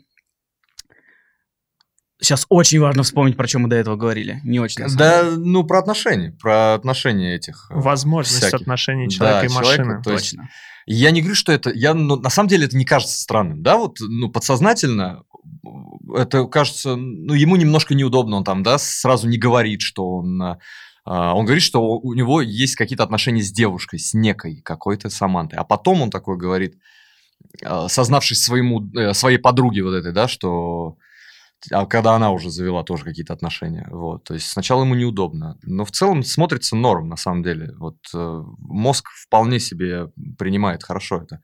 Speaker 2: Сейчас очень важно вспомнить, про чем мы до этого говорили. Не очень.
Speaker 1: Да, ну, про отношения. Про отношения этих.
Speaker 4: Э, Возможность всяких. отношений человека да, и машины. Человека,
Speaker 1: то есть, Точно. Я не говорю, что это... Я, ну, на самом деле это не кажется странным. Да, вот ну, подсознательно это кажется... Ну, ему немножко неудобно. Он там, да, сразу не говорит, что он... Э, а, он говорит, что у него есть какие-то отношения с девушкой, с некой какой-то Самантой. А потом он такой говорит, э, сознавшись своему, своей подруге вот этой, да, что а когда она уже завела тоже какие-то отношения. Вот. То есть сначала ему неудобно. Но в целом смотрится норм, на самом деле. Вот э, мозг вполне себе принимает хорошо это.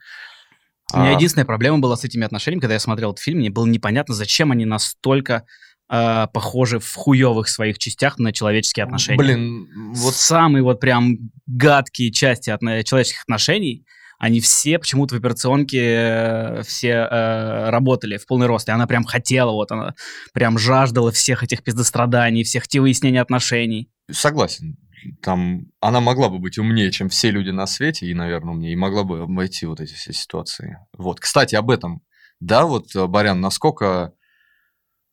Speaker 2: У меня а... единственная проблема была с этими отношениями, когда я смотрел этот фильм, мне было непонятно, зачем они настолько э, похожи в хуевых своих частях на человеческие отношения.
Speaker 1: Блин,
Speaker 2: вот самые вот прям гадкие части от человеческих отношений они все почему-то в операционке э, все э, работали в полный рост, и она прям хотела, вот она прям жаждала всех этих пиздостраданий, всех этих выяснений отношений.
Speaker 1: Согласен. Там она могла бы быть умнее, чем все люди на свете, и, наверное, умнее, и могла бы обойти вот эти все ситуации. Вот. Кстати, об этом. Да, вот, э, Барян, насколько...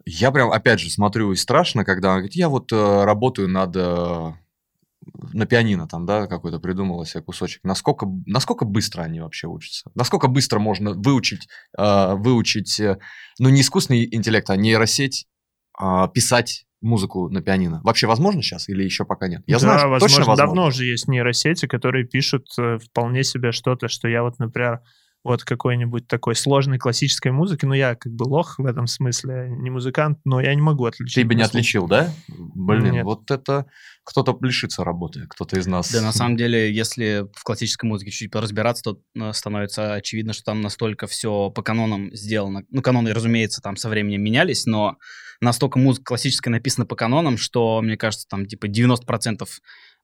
Speaker 1: Я прям, опять же, смотрю и страшно, когда он говорит, я вот э, работаю над э, на пианино там, да, какой-то придумала себе кусочек. Насколько, насколько быстро они вообще учатся? Насколько быстро можно выучить, э, выучить, э, ну, не искусственный интеллект, а нейросеть, э, писать музыку на пианино? Вообще возможно сейчас или еще пока нет?
Speaker 4: Я да, знаю, возможно, точно возможно. давно уже есть нейросети, которые пишут э, вполне себе что-то, что я вот, например, вот какой-нибудь такой сложной классической музыки. Ну, я как бы лох в этом смысле, не музыкант, но я не могу отличить.
Speaker 1: Ты бы не отличил, да? Блин, Нет. вот это кто-то лишится работы, кто-то из нас.
Speaker 2: Да, на самом деле, если в классической музыке чуть-чуть поразбираться, то э, становится очевидно, что там настолько все по канонам сделано. Ну, каноны, разумеется, там со временем менялись, но настолько музыка классическая написана по канонам, что, мне кажется, там типа 90% Э,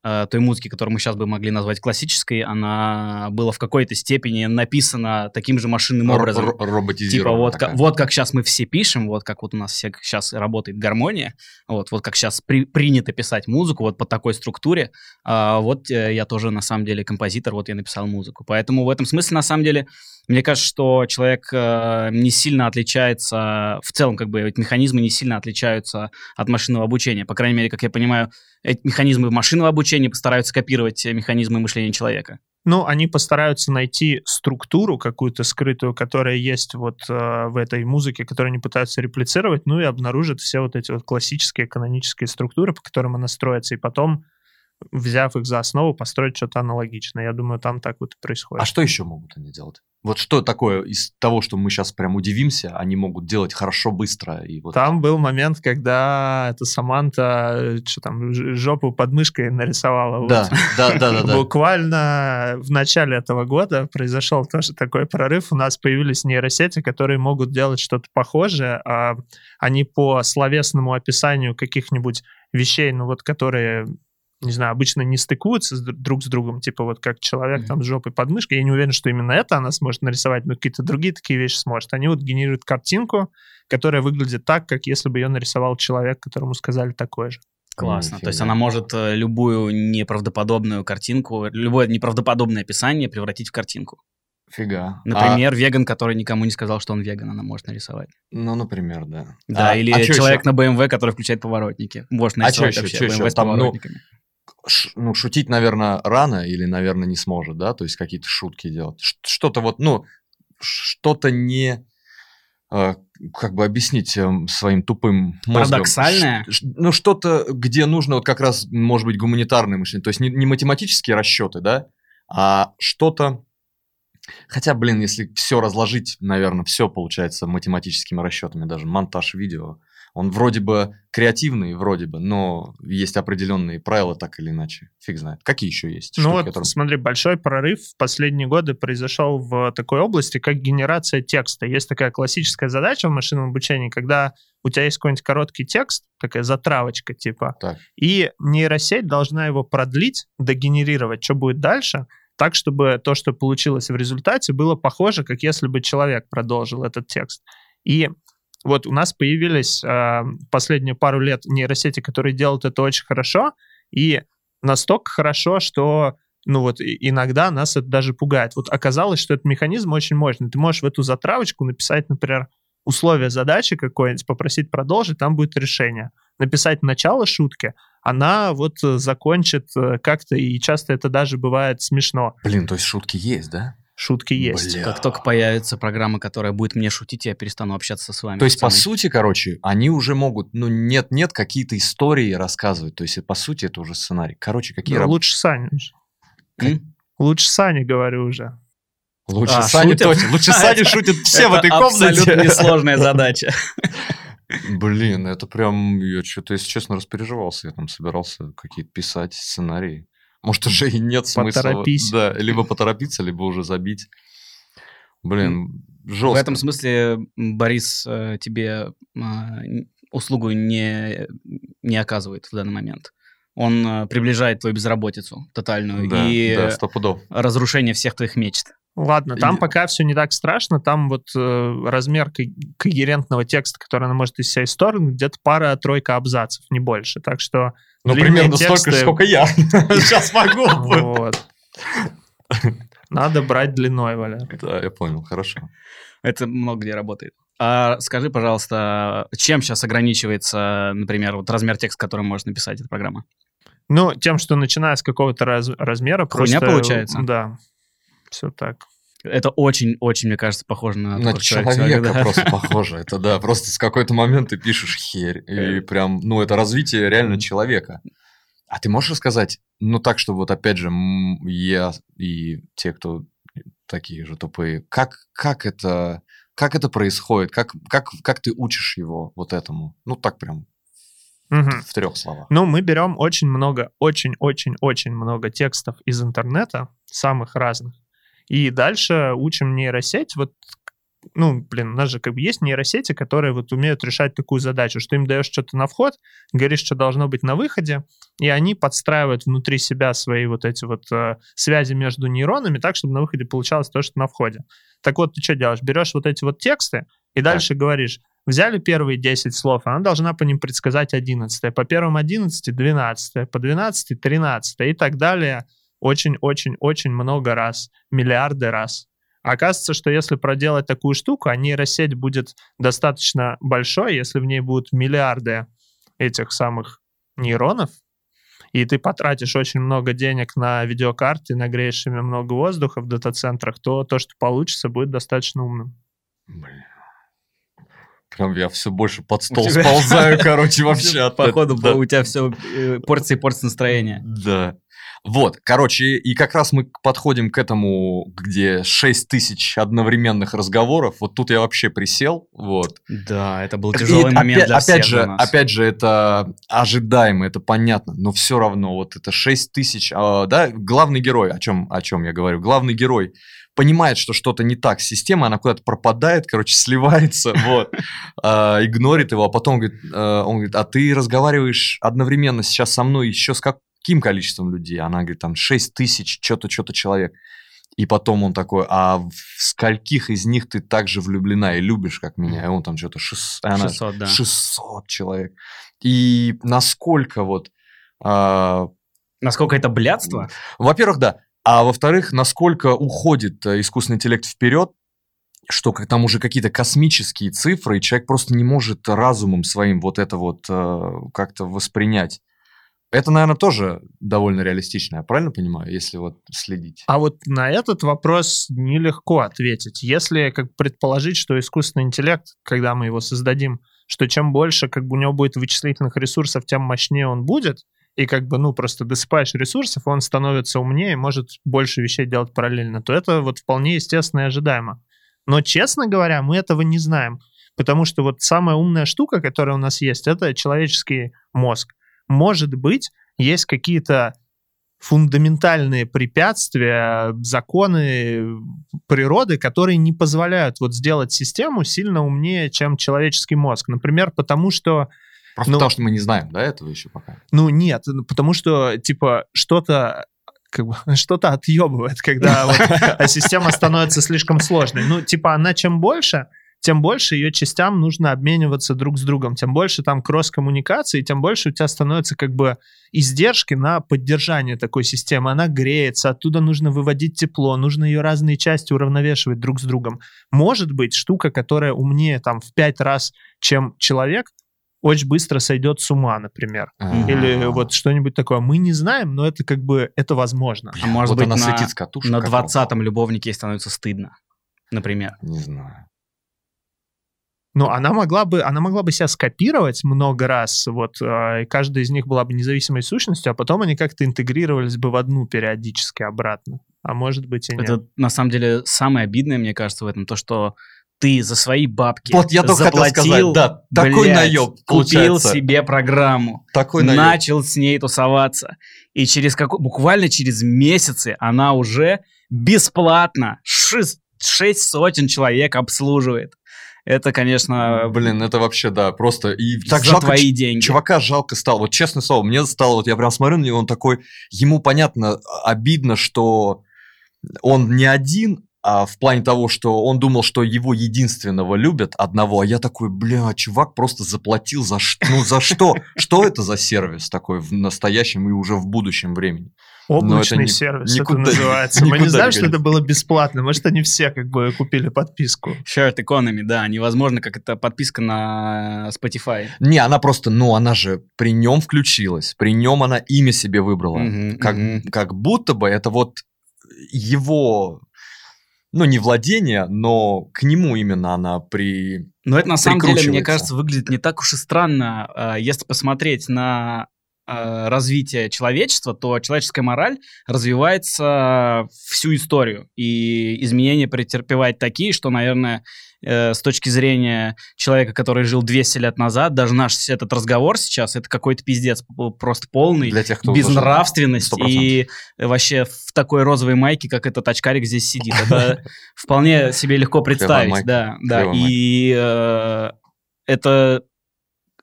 Speaker 2: той музыки, которую мы сейчас бы могли назвать классической, она была в какой-то степени написана таким же машинным образом. Типа вот, как, вот как сейчас мы все пишем, вот как вот у нас все сейчас работает гармония, вот, вот как сейчас при, принято писать музыку, вот по такой структуре, а, вот э, я тоже на самом деле композитор, вот я написал музыку. Поэтому в этом смысле на самом деле мне кажется, что человек э, не сильно отличается, в целом, как бы, эти механизмы не сильно отличаются от машинного обучения. По крайней мере, как я понимаю, эти механизмы машинного обучения постараются копировать механизмы мышления человека.
Speaker 4: Ну, они постараются найти структуру какую-то скрытую, которая есть вот э, в этой музыке, которую они пытаются реплицировать, ну и обнаружат все вот эти вот классические канонические структуры, по которым она строится, и потом взяв их за основу, построить что-то аналогичное. Я думаю, там так вот и происходит.
Speaker 1: А что еще могут они делать? Вот что такое из того, что мы сейчас прям удивимся, они могут делать хорошо, быстро? И вот...
Speaker 4: Там был момент, когда эта Саманта что там, жопу под мышкой нарисовала.
Speaker 1: Да, вот. да, да, да, да.
Speaker 4: Буквально в начале этого года произошел тоже такой прорыв. У нас появились нейросети, которые могут делать что-то похожее. А они по словесному описанию каких-нибудь вещей, ну вот, которые не знаю, обычно не стыкуются с, друг с другом, типа вот как человек mm-hmm. там с жопой под мышкой. Я не уверен, что именно это она сможет нарисовать, но какие-то другие такие вещи сможет. Они вот генерируют картинку, которая выглядит так, как если бы ее нарисовал человек, которому сказали такое же.
Speaker 2: Классно. Mm, То есть она может э, любую неправдоподобную картинку, любое неправдоподобное описание превратить в картинку.
Speaker 1: Фига.
Speaker 2: Например, а... веган, который никому не сказал, что он веган, она может нарисовать.
Speaker 1: Ну, например, да.
Speaker 2: Да, а, или а человек на BMW, который включает поворотники. Может нарисовать а вообще еще, BMW с Там, поворотниками. Ну,
Speaker 1: ну, шутить, наверное, рано или, наверное, не сможет, да? То есть какие-то шутки делать. Что-то вот, ну, что-то не... Э, как бы объяснить э, своим тупым
Speaker 2: мозгом. Парадоксальное?
Speaker 1: Ну, что-то, где нужно вот как раз, может быть, гуманитарное мышление. То есть не, не математические расчеты, да, а что-то Хотя, блин, если все разложить, наверное, все получается математическими расчетами, даже монтаж видео. Он вроде бы креативный, вроде бы, но есть определенные правила так или иначе. Фиг знает. Какие еще есть?
Speaker 4: Ну штуки, вот, которые... смотри, большой прорыв в последние годы произошел в такой области, как генерация текста. Есть такая классическая задача в машинном обучении, когда у тебя есть какой-нибудь короткий текст, такая затравочка типа, так. и нейросеть должна его продлить, догенерировать, что будет дальше, так, чтобы то, что получилось в результате, было похоже, как если бы человек продолжил этот текст. И вот у нас появились э, последние пару лет нейросети, которые делают это очень хорошо, и настолько хорошо, что ну вот иногда нас это даже пугает. Вот оказалось, что этот механизм очень мощный. Ты можешь в эту затравочку написать, например, условие задачи какое-нибудь, попросить продолжить, там будет решение. Написать начало шутки, она вот э, закончит э, как-то, и часто это даже бывает смешно.
Speaker 1: Блин, то есть шутки есть, да?
Speaker 4: Шутки есть.
Speaker 2: Бля. Как только появится программа, которая будет мне шутить, я перестану общаться с вами.
Speaker 1: То есть, по сути, короче, они уже могут, ну, нет-нет, какие-то истории рассказывать. То есть, по сути, это уже сценарий. Короче, какие...
Speaker 4: Ну, раб... Лучше Саня. М? Лучше Саня, говорю уже.
Speaker 1: Лучше а, Саня точно. Лучше Саня шутит все в этой комнате.
Speaker 2: абсолютно несложная задача.
Speaker 1: Блин, это прям, я что-то, если честно, распереживался. Я там собирался какие-то писать сценарии. Может, уже и нет смысла.
Speaker 4: Поторопись.
Speaker 1: Да, либо поторопиться, либо уже забить. Блин, жестко.
Speaker 2: В этом смысле Борис э, тебе а, услугу не, не оказывает в данный момент. Он э, приближает твою безработицу тотальную
Speaker 1: да,
Speaker 2: и
Speaker 1: да, разрушение
Speaker 2: всех твоих мечт.
Speaker 4: Ладно, там и... пока все не так страшно. Там вот э, размер ко- когерентного текста, который она может из себя исторгнуть, где-то пара-тройка абзацев, не больше. Так что
Speaker 1: Ну, примерно тексты... столько, сколько я сейчас могу.
Speaker 4: Вот. Надо брать длиной, Валя.
Speaker 1: Да, я понял, хорошо.
Speaker 2: Это много где работает. А скажи, пожалуйста, чем сейчас ограничивается, например, вот размер текста, который может написать эта программа?
Speaker 4: Ну, тем, что начиная с какого-то раз, размера...
Speaker 2: Хуйня просто, получается?
Speaker 4: Да, все так.
Speaker 2: Это очень-очень, мне кажется, похоже на...
Speaker 1: На человека, человека да. просто похоже. Это да, просто с какой-то момент ты пишешь херь. И прям, ну, это развитие реально человека. А ты можешь рассказать, ну, так, чтобы вот опять же я и те, кто такие же тупые, как, как это... Как это происходит? Как, как, как ты учишь его вот этому? Ну, так прям
Speaker 4: Угу.
Speaker 1: В трех словах.
Speaker 4: Ну, мы берем очень много, очень-очень-очень много текстов из интернета, самых разных. И дальше учим нейросеть. Вот, ну, блин, у нас же как бы есть нейросети, которые вот умеют решать такую задачу, что им даешь что-то на вход, говоришь, что должно быть на выходе, и они подстраивают внутри себя свои вот эти вот э, связи между нейронами так, чтобы на выходе получалось то, что на входе. Так вот, ты что делаешь? Берешь вот эти вот тексты и дальше так. говоришь, Взяли первые 10 слов, она должна по ним предсказать 11. По первым 11 — 12, по 12 — 13 и так далее очень-очень-очень много раз, миллиарды раз. Оказывается, что если проделать такую штуку, а нейросеть будет достаточно большой, если в ней будут миллиарды этих самых нейронов, и ты потратишь очень много денег на видеокарты, нагреешь ими много воздуха в дата-центрах, то то, что получится, будет достаточно умным.
Speaker 1: Блин. Прям я все больше под стол сползаю, короче, вообще.
Speaker 2: Походу, у тебя все э, порции порции настроения.
Speaker 1: Да. Вот, короче, и как раз мы подходим к этому, где 6 тысяч одновременных разговоров. Вот тут я вообще присел, вот.
Speaker 2: Да, это был тяжелый и момент
Speaker 1: опять,
Speaker 2: для
Speaker 1: всех опять же, опять же, это ожидаемо, это понятно, но все равно вот это 6 тысяч, а, да, главный герой, о чем, о чем я говорю, главный герой понимает, что что-то не так с системой, она куда-то пропадает, короче, сливается, вот, а, игнорит его, а потом говорит, а, он говорит, а ты разговариваешь одновременно сейчас со мной еще с каким количеством людей? Она говорит, там, 6 тысяч, что-то, что-то человек. И потом он такой, а в скольких из них ты так же влюблена и любишь, как меня? И он там что-то 600, 600, да. 600 человек. И насколько вот...
Speaker 2: А... Насколько это блядство?
Speaker 1: Во-первых, да. А во-вторых, насколько уходит э, искусственный интеллект вперед, что там уже какие-то космические цифры, и человек просто не может разумом своим вот это вот э, как-то воспринять. Это, наверное, тоже довольно реалистично, я правильно понимаю, если вот следить?
Speaker 4: А вот на этот вопрос нелегко ответить. Если как предположить, что искусственный интеллект, когда мы его создадим, что чем больше как бы у него будет вычислительных ресурсов, тем мощнее он будет, и как бы, ну, просто досыпаешь ресурсов, он становится умнее, может больше вещей делать параллельно, то это вот вполне естественно и ожидаемо. Но, честно говоря, мы этого не знаем, потому что вот самая умная штука, которая у нас есть, это человеческий мозг. Может быть, есть какие-то фундаментальные препятствия, законы природы, которые не позволяют вот сделать систему сильно умнее, чем человеческий мозг. Например, потому что
Speaker 1: Просто ну, потому что мы не знаем, да, этого еще пока?
Speaker 4: Ну, нет, ну, потому что, типа, что-то как бы что-то отъебывает, когда вот система становится слишком сложной. Ну, типа, она чем больше, тем больше ее частям нужно обмениваться друг с другом, тем больше там кросс-коммуникации, тем больше у тебя становятся как бы издержки на поддержание такой системы. Она греется, оттуда нужно выводить тепло, нужно ее разные части уравновешивать друг с другом. Может быть, штука, которая умнее там в пять раз, чем человек, очень быстро сойдет с ума, например. А-а-а. Или вот что-нибудь такое. Мы не знаем, но это как бы, это возможно.
Speaker 2: А может вот быть, она на, с катушек, на 20-м любовнике становится стыдно, например.
Speaker 1: Не знаю.
Speaker 4: Ну, она могла бы, она могла бы себя скопировать много раз, вот, э, и каждая из них была бы независимой сущностью, а потом они как-то интегрировались бы в одну периодически обратно. А может быть и нет.
Speaker 2: Это, на самом деле, самое обидное, мне кажется, в этом, то, что ты за свои бабки
Speaker 1: вот я только заплатил, хотел сказать, да, такой блядь, наеб
Speaker 2: купил себе программу, такой наеб. начал с ней тусоваться, и через какой, буквально через месяцы она уже бесплатно шесть, шесть сотен человек обслуживает. Это, конечно...
Speaker 1: Блин, это вообще, да, просто... И
Speaker 2: так за жалко, твои деньги.
Speaker 1: Чувака жалко стало. Вот честное слово, мне стало... Вот я прям смотрю на него, он такой... Ему, понятно, обидно, что он не один, а, в плане того, что он думал, что его единственного любят одного, а я такой, бля, чувак просто заплатил за что? Ну за что? Что это за сервис такой в настоящем и уже в будущем времени?
Speaker 4: Облачный это сервис никуда, это называется. Мы не знаем, что это было бесплатно. Может, они все как бы купили подписку.
Speaker 2: Shared Economy, да. Невозможно, как это подписка на Spotify.
Speaker 1: Не, она просто, ну, она же при нем включилась. При нем она имя себе выбрала. Mm-hmm, как, mm-hmm. как будто бы это вот его ну, не владение, но к нему именно она при...
Speaker 2: Но это на самом деле, мне кажется, выглядит не так уж и странно, а, если посмотреть на а, развитие человечества, то человеческая мораль развивается всю историю. И изменения претерпевает такие, что, наверное, э, с точки зрения человека, который жил 200 лет назад, даже наш этот разговор сейчас, это какой-то пиздец просто полный,
Speaker 1: Для тех, кто
Speaker 2: безнравственность и вообще в такой розовой майке, как этот очкарик здесь сидит. Это вполне себе легко представить. Да, да. И э, это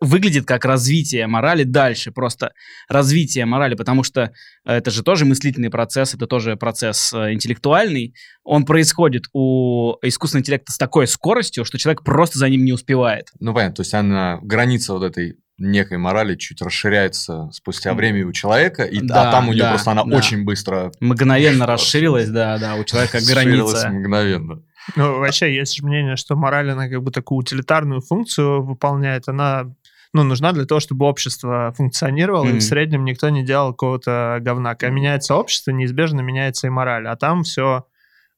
Speaker 2: выглядит как развитие морали дальше, просто развитие морали, потому что это же тоже мыслительный процесс, это тоже процесс э, интеллектуальный. Он происходит у искусственного интеллекта с такой скоростью, что человек просто за ним не успевает.
Speaker 1: Ну, понятно, то есть она, граница вот этой некой морали чуть расширяется спустя время у человека, и, да, а там у нее да, просто она да. очень быстро...
Speaker 2: Мгновенно расширилась, да, да, у человека граница.
Speaker 1: мгновенно.
Speaker 4: Ну, вообще, есть мнение, что мораль, она как бы такую утилитарную функцию выполняет, она ну, нужна для того, чтобы общество функционировало, mm-hmm. и в среднем никто не делал какого-то говна. Когда меняется общество, неизбежно меняется и мораль. А там все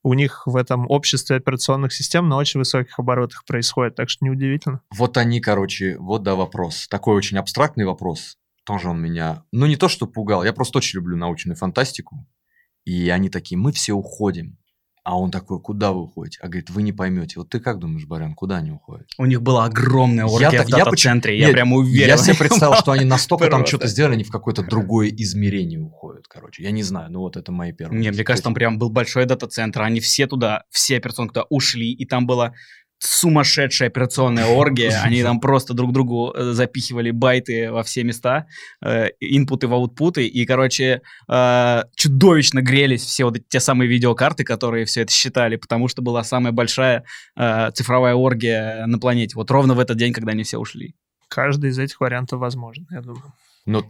Speaker 4: у них в этом обществе операционных систем на очень высоких оборотах происходит, так что неудивительно.
Speaker 1: Вот они, короче, вот да вопрос. Такой очень абстрактный вопрос. Тоже он меня, ну не то что пугал, я просто очень люблю научную фантастику. И они такие, мы все уходим. А он такой, куда вы уходите? А говорит, вы не поймете. Вот ты как думаешь, Барян, куда они уходят?
Speaker 2: У них была огромная оргия я, в дата-центре, я, я прям уверен.
Speaker 1: Я себе представил, что они настолько там что-то сделали, они в какое-то другое измерение уходят, короче. Я не знаю, ну вот это мои первые.
Speaker 2: Не, мне кажется, там прям был большой дата-центр, они все туда, все операционные туда ушли, и там было сумасшедшая операционная оргия. Они там просто друг другу э, запихивали байты во все места, инпуты в аутпуты, и, короче, э, чудовищно грелись все вот эти те самые видеокарты, которые все это считали, потому что была самая большая э, цифровая оргия на планете. Вот ровно в этот день, когда они все ушли.
Speaker 4: Каждый из этих вариантов возможен, я думаю.
Speaker 1: Но,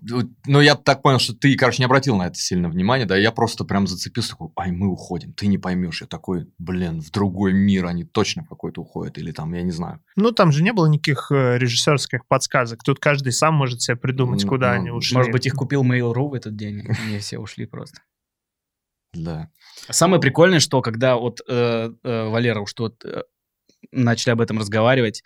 Speaker 1: но я так понял, что ты, короче, не обратил на это сильно внимания, да, я просто прям зацепился, такой, ай, мы уходим, ты не поймешь, я такой, блин, в другой мир они точно в какой-то уходят, или там, я не знаю.
Speaker 4: Ну, там же не было никаких э, режиссерских подсказок, тут каждый сам может себе придумать, ну, куда ну, они ушли.
Speaker 2: Может быть, их купил Mail.ru в этот день, они все ушли просто.
Speaker 1: Да.
Speaker 2: Самое прикольное, что когда вот э, э, Валера уж тут э, начали об этом разговаривать,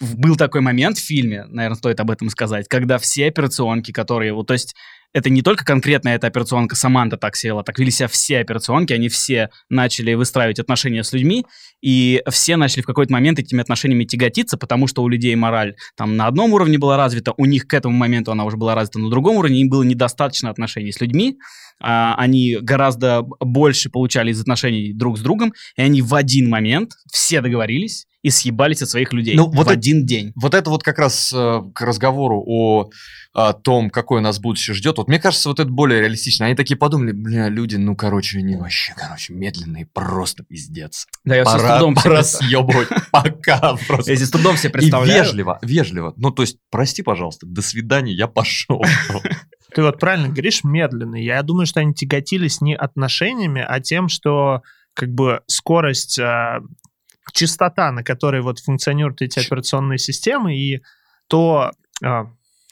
Speaker 2: был такой момент в фильме, наверное, стоит об этом сказать, когда все операционки, которые, вот, то есть это не только конкретно эта операционка Саманта так села, так вели себя все операционки, они все начали выстраивать отношения с людьми, и все начали в какой-то момент этими отношениями тяготиться, потому что у людей мораль там на одном уровне была развита, у них к этому моменту она уже была развита на другом уровне, им было недостаточно отношений с людьми, а, они гораздо больше получали из отношений друг с другом, и они в один момент все договорились и съебались от своих людей ну, вот в это, один день.
Speaker 1: Вот это вот как раз э, к разговору о, о том, какое нас будущее ждет. Вот мне кажется, вот это более реалистично. Они такие подумали, бля, люди, ну, короче, они вообще, короче, медленные, просто пиздец.
Speaker 2: Да, я пора, с трудом
Speaker 1: пора съебывать, пока
Speaker 2: просто. Я с трудом себе представляю.
Speaker 1: И вежливо, вежливо. Ну, то есть, прости, пожалуйста, до свидания, я пошел.
Speaker 4: Ты вот правильно говоришь, медленно. Я думаю, что они тяготились не отношениями, а тем, что как бы скорость а, частота, на которой вот функционируют эти операционные системы, и то, а,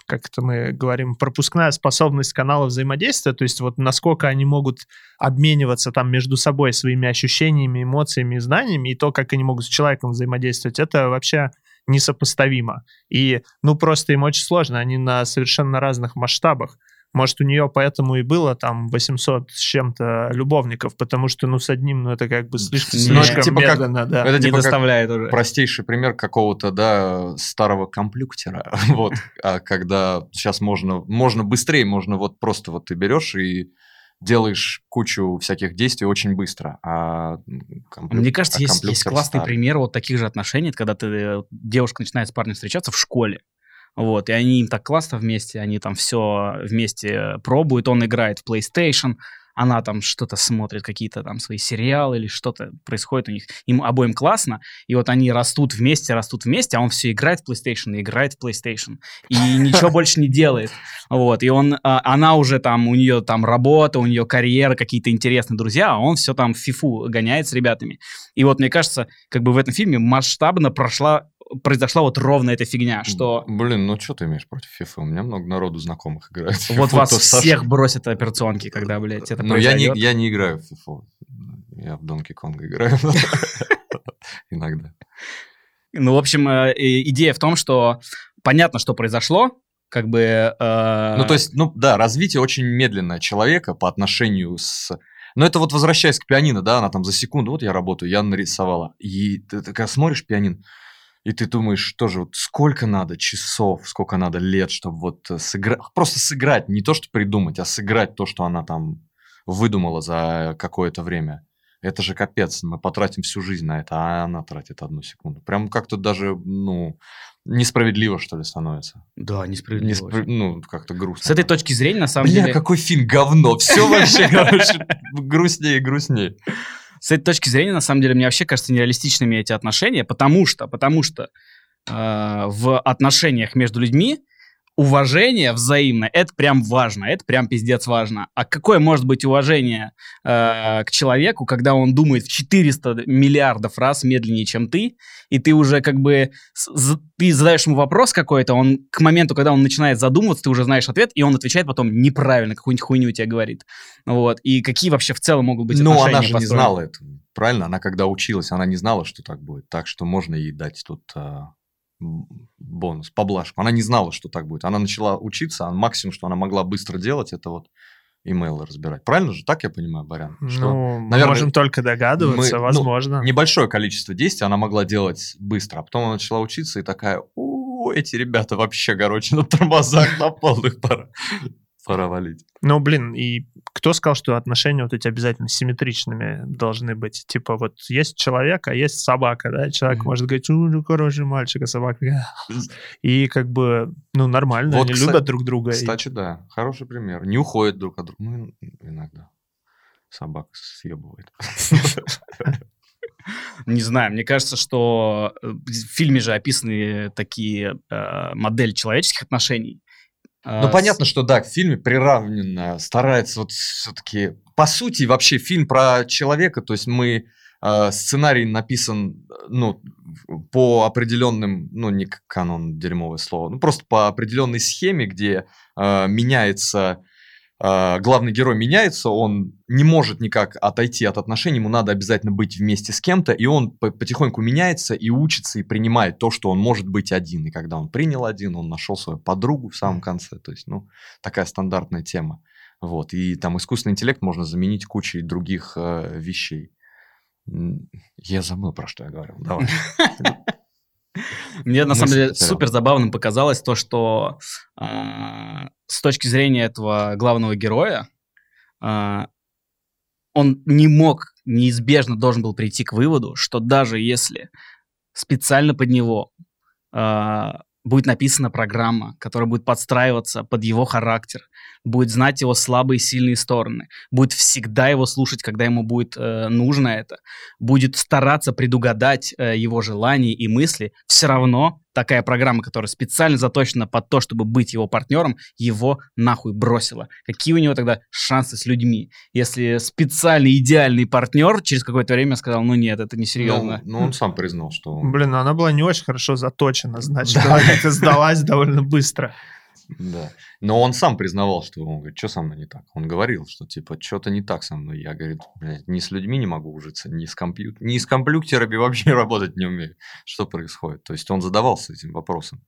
Speaker 4: как это мы говорим, пропускная способность канала взаимодействия, то есть вот насколько они могут обмениваться там между собой своими ощущениями, эмоциями и знаниями, и то, как они могут с человеком взаимодействовать, это вообще несопоставимо. И, ну, просто им очень сложно, они на совершенно разных масштабах. Может, у нее поэтому и было там 800 с чем-то любовников, потому что, ну, с одним, ну, это как бы слишком, Нет, слишком типа медленно, как, да.
Speaker 1: Это типа не доставляет уже. Простейший пример какого-то, да, старого комплюктера, вот, а когда сейчас можно, можно быстрее, можно вот просто вот ты берешь и делаешь кучу всяких действий очень быстро. А
Speaker 2: комплю... Мне кажется, а есть, есть классный старый. пример вот таких же отношений, когда ты, девушка начинает с парнем встречаться в школе. Вот, и они им так классно вместе, они там все вместе пробуют, он играет в PlayStation, она там что-то смотрит, какие-то там свои сериалы или что-то происходит у них. Им обоим классно, и вот они растут вместе, растут вместе, а он все играет в PlayStation, играет в PlayStation, и ничего больше не делает. Вот, и он, а, она уже там, у нее там работа, у нее карьера, какие-то интересные друзья, а он все там в фифу гоняет с ребятами. И вот, мне кажется, как бы в этом фильме масштабно прошла произошла вот ровно эта фигня, что...
Speaker 1: Блин, ну что ты имеешь против FIFA? У меня много народу знакомых играет.
Speaker 2: Вот вас всех бросят операционки, когда, блядь, это
Speaker 1: Ну, я не, я не играю в FIFA. Я в Donkey Kong играю. Иногда.
Speaker 2: Ну, в общем, э, идея в том, что понятно, что произошло, как бы... Э...
Speaker 1: Ну, то есть, ну, да, развитие очень медленное человека по отношению с... Но это вот возвращаясь к пианино, да, она там за секунду, вот я работаю, я нарисовала. И ты, когда смотришь пианино, и ты думаешь тоже, вот сколько надо часов, сколько надо лет, чтобы вот э, сыграть, просто сыграть, не то, что придумать, а сыграть то, что она там выдумала за какое-то время. Это же капец, мы потратим всю жизнь на это, а она тратит одну секунду. Прям как-то даже, ну, несправедливо, что ли, становится.
Speaker 2: Да, несправедливо. Неспр...
Speaker 1: Ну, как-то грустно.
Speaker 2: С этой точки зрения, на самом
Speaker 1: Бля,
Speaker 2: деле...
Speaker 1: какой фильм говно, все вообще, короче, грустнее и грустнее
Speaker 2: с этой точки зрения, на самом деле, мне вообще кажется нереалистичными эти отношения, потому что, потому что э, в отношениях между людьми уважение взаимное, это прям важно, это прям пиздец важно. А какое может быть уважение э, к человеку, когда он думает в 400 миллиардов раз медленнее, чем ты, и ты уже как бы, ты задаешь ему вопрос какой-то, он к моменту, когда он начинает задумываться, ты уже знаешь ответ, и он отвечает потом неправильно, какую-нибудь хуйню тебе говорит. Вот. И какие вообще в целом могут быть
Speaker 1: Ну,
Speaker 2: она
Speaker 1: же построены? не знала этого, правильно? Она когда училась, она не знала, что так будет. Так что можно ей дать тут... Э бонус, поблажку. Она не знала, что так будет. Она начала учиться, а максимум, что она могла быстро делать, это вот имейлы разбирать. Правильно же? Так я понимаю, Барян?
Speaker 4: Что, ну, наверное, можем только догадываться, мы, ну, возможно.
Speaker 1: Ну, небольшое количество действий она могла делать быстро, а потом она начала учиться и такая, у эти ребята вообще, короче, на тормозах на полных пора пора валить.
Speaker 4: Ну, блин, и кто сказал, что отношения вот эти обязательно симметричными должны быть? Типа вот есть человек, а есть собака, да? Человек mm-hmm. может говорить, ну, хороший мальчик, а собака... И как бы, ну, нормально, вот, они кстати, любят друг друга.
Speaker 1: Кстати, и... да, хороший пример. Не уходят друг от друга. Ну, иногда. Собака съебывает.
Speaker 2: Не знаю, мне кажется, что э, в фильме же описаны такие э, модели человеческих отношений.
Speaker 1: Ну, а, понятно, что да, в фильме приравненно старается вот все-таки... По сути, вообще фильм про человека, то есть мы... Э, сценарий написан, ну, по определенным, ну, не канон, дерьмовое слово, ну, просто по определенной схеме, где э, меняется а, главный герой меняется, он не может никак отойти от отношений, ему надо обязательно быть вместе с кем-то, и он потихоньку меняется и учится, и принимает то, что он может быть один. И когда он принял один, он нашел свою подругу в самом конце. То есть, ну, такая стандартная тема. Вот. И там искусственный интеллект можно заменить кучей других э, вещей. Я забыл, про что я говорил. Давай.
Speaker 2: Мне на самом деле супер забавным показалось то, что э, с точки зрения этого главного героя э, он не мог, неизбежно должен был прийти к выводу, что даже если специально под него э, будет написана программа, которая будет подстраиваться под его характер, будет знать его слабые и сильные стороны, будет всегда его слушать, когда ему будет э, нужно это, будет стараться предугадать э, его желания и мысли, все равно такая программа, которая специально заточена под то, чтобы быть его партнером, его нахуй бросила. Какие у него тогда шансы с людьми? Если специальный идеальный партнер через какое-то время сказал, ну нет, это несерьезно.
Speaker 1: Ну, ну он сам признал, что... Он...
Speaker 4: Блин, ну она была не очень хорошо заточена, значит, она как-то сдалась довольно быстро.
Speaker 1: Да. Но он сам признавал, что он говорит, что со мной не так. Он говорил, что типа что-то не так со мной. Я, говорит, блядь, ни с людьми не могу ужиться, ни с, компьютер... ни с компьютерами вообще работать не умею. Что происходит? То есть он задавался этим вопросом.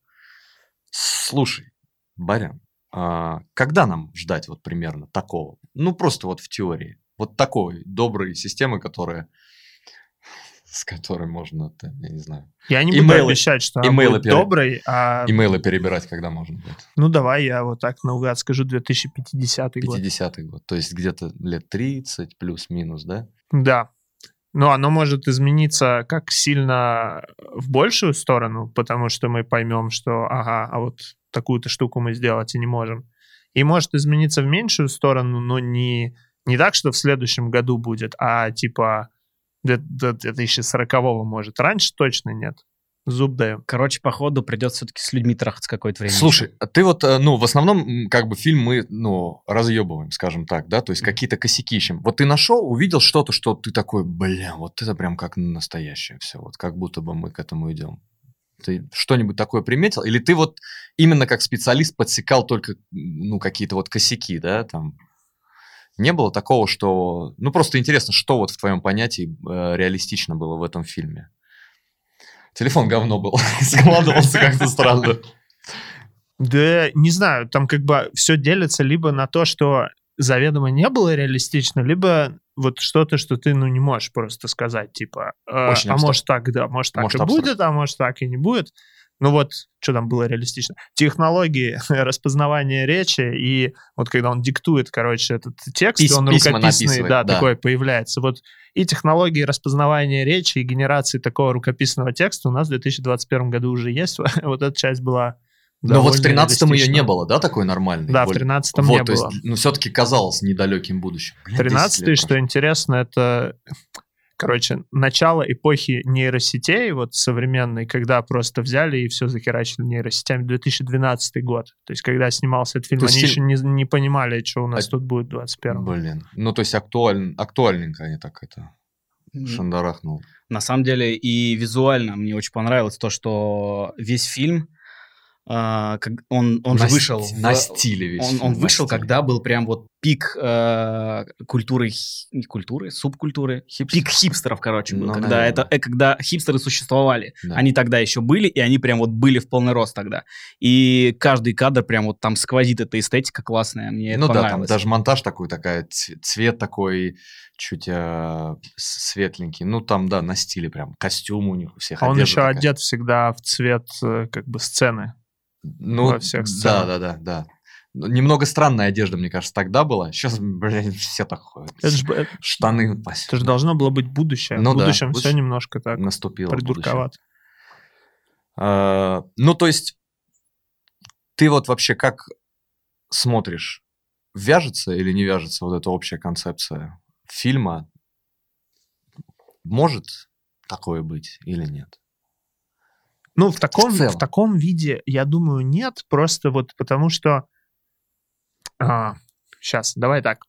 Speaker 1: Слушай, Барян, а когда нам ждать вот примерно такого? Ну, просто вот в теории. Вот такой доброй системы, которая с которой можно, я не знаю.
Speaker 4: Я не буду имейлы, обещать, что она будет пере... доброй, а...
Speaker 1: Имейлы перебирать, когда можно будет.
Speaker 4: Ну, давай я вот так наугад скажу 2050 год.
Speaker 1: 50 год, то есть где-то лет 30 плюс-минус, да?
Speaker 4: Да. Но оно может измениться как сильно в большую сторону, потому что мы поймем, что, ага, а вот такую-то штуку мы сделать и не можем. И может измениться в меньшую сторону, но не Не так, что в следующем году будет, а типа до, до 2040-го может. Раньше точно нет. Зуб даем.
Speaker 2: Короче, походу придется все-таки с людьми трахаться какое-то время.
Speaker 1: Слушай, ты вот, э, ну, в основном, как бы фильм мы, ну, разъебываем, скажем так, да, то есть какие-то косяки ищем. Вот ты нашел, увидел что-то, что ты такой, бля, вот это прям как настоящее все, вот как будто бы мы к этому идем. Ты что-нибудь такое приметил? Или ты вот именно как специалист подсекал только, ну, какие-то вот косяки, да, там? Не было такого, что... Ну, просто интересно, что вот в твоем понятии э, реалистично было в этом фильме? Телефон говно был. Складывался как-то странно.
Speaker 4: Да, не знаю, там как бы все делится либо на то, что заведомо не было реалистично, либо вот что-то, что ты, ну, не можешь просто сказать, типа, э, а может так, да, может так может, и абстракт. будет, а может так и не будет. Ну вот, что там было реалистично? Технологии распознавания речи, и вот когда он диктует, короче, этот текст, Пис- он рукописный, да, да, такой появляется. Вот и технологии распознавания речи и генерации такого рукописного текста у нас в 2021 году уже есть. вот эта часть была
Speaker 1: но вот в 13-м ее не было, да, такой нормальный?
Speaker 4: Да, в 13-м вот, не было. Есть,
Speaker 1: ну, все-таки казалось недалеким будущим.
Speaker 4: 13-й, что интересно, это короче, начало эпохи нейросетей, вот современной, когда просто взяли и все захерачили нейросетями, 2012 год. То есть, когда снимался этот фильм, то они еще не, не понимали, что у нас а... тут будет в 21
Speaker 1: Блин, ну то есть актуаль... актуальненько они так это шандарахнул.
Speaker 2: На самом деле и визуально мне очень понравилось то, что весь фильм Uh, он, он на же вышел...
Speaker 1: На в, стиле весь.
Speaker 2: Он, он вышел, стиле. когда был прям вот пик э, культуры, не культуры, субкультуры, Хипстер. пик хипстеров, короче, был. Ну, когда, это, э, когда хипстеры существовали. Да. Они тогда еще были, и они прям вот были в полный рост тогда. И каждый кадр прям вот там сквозит эта эстетика классная, мне ну, это да, там
Speaker 1: даже монтаж такой, такая, цвет такой чуть э, светленький. Ну, там, да, на стиле прям. Костюм у них у всех.
Speaker 4: А он еще такая. одет всегда в цвет э, как бы сцены.
Speaker 1: Ну, во всех да, да, да, да. Немного странная одежда, мне кажется, тогда была. Сейчас, блин, все так ходят. Это ж, Штаны.
Speaker 4: Это же должно было быть будущее. Ну, в будущем да, все немножко так
Speaker 1: наступило.
Speaker 4: Придурковато.
Speaker 1: А, ну, то есть, ты вот вообще как смотришь? Вяжется или не вяжется вот эта общая концепция фильма? Может такое быть или нет?
Speaker 4: Ну, в таком, в, в таком виде, я думаю, нет. Просто вот потому что... А, сейчас, давай так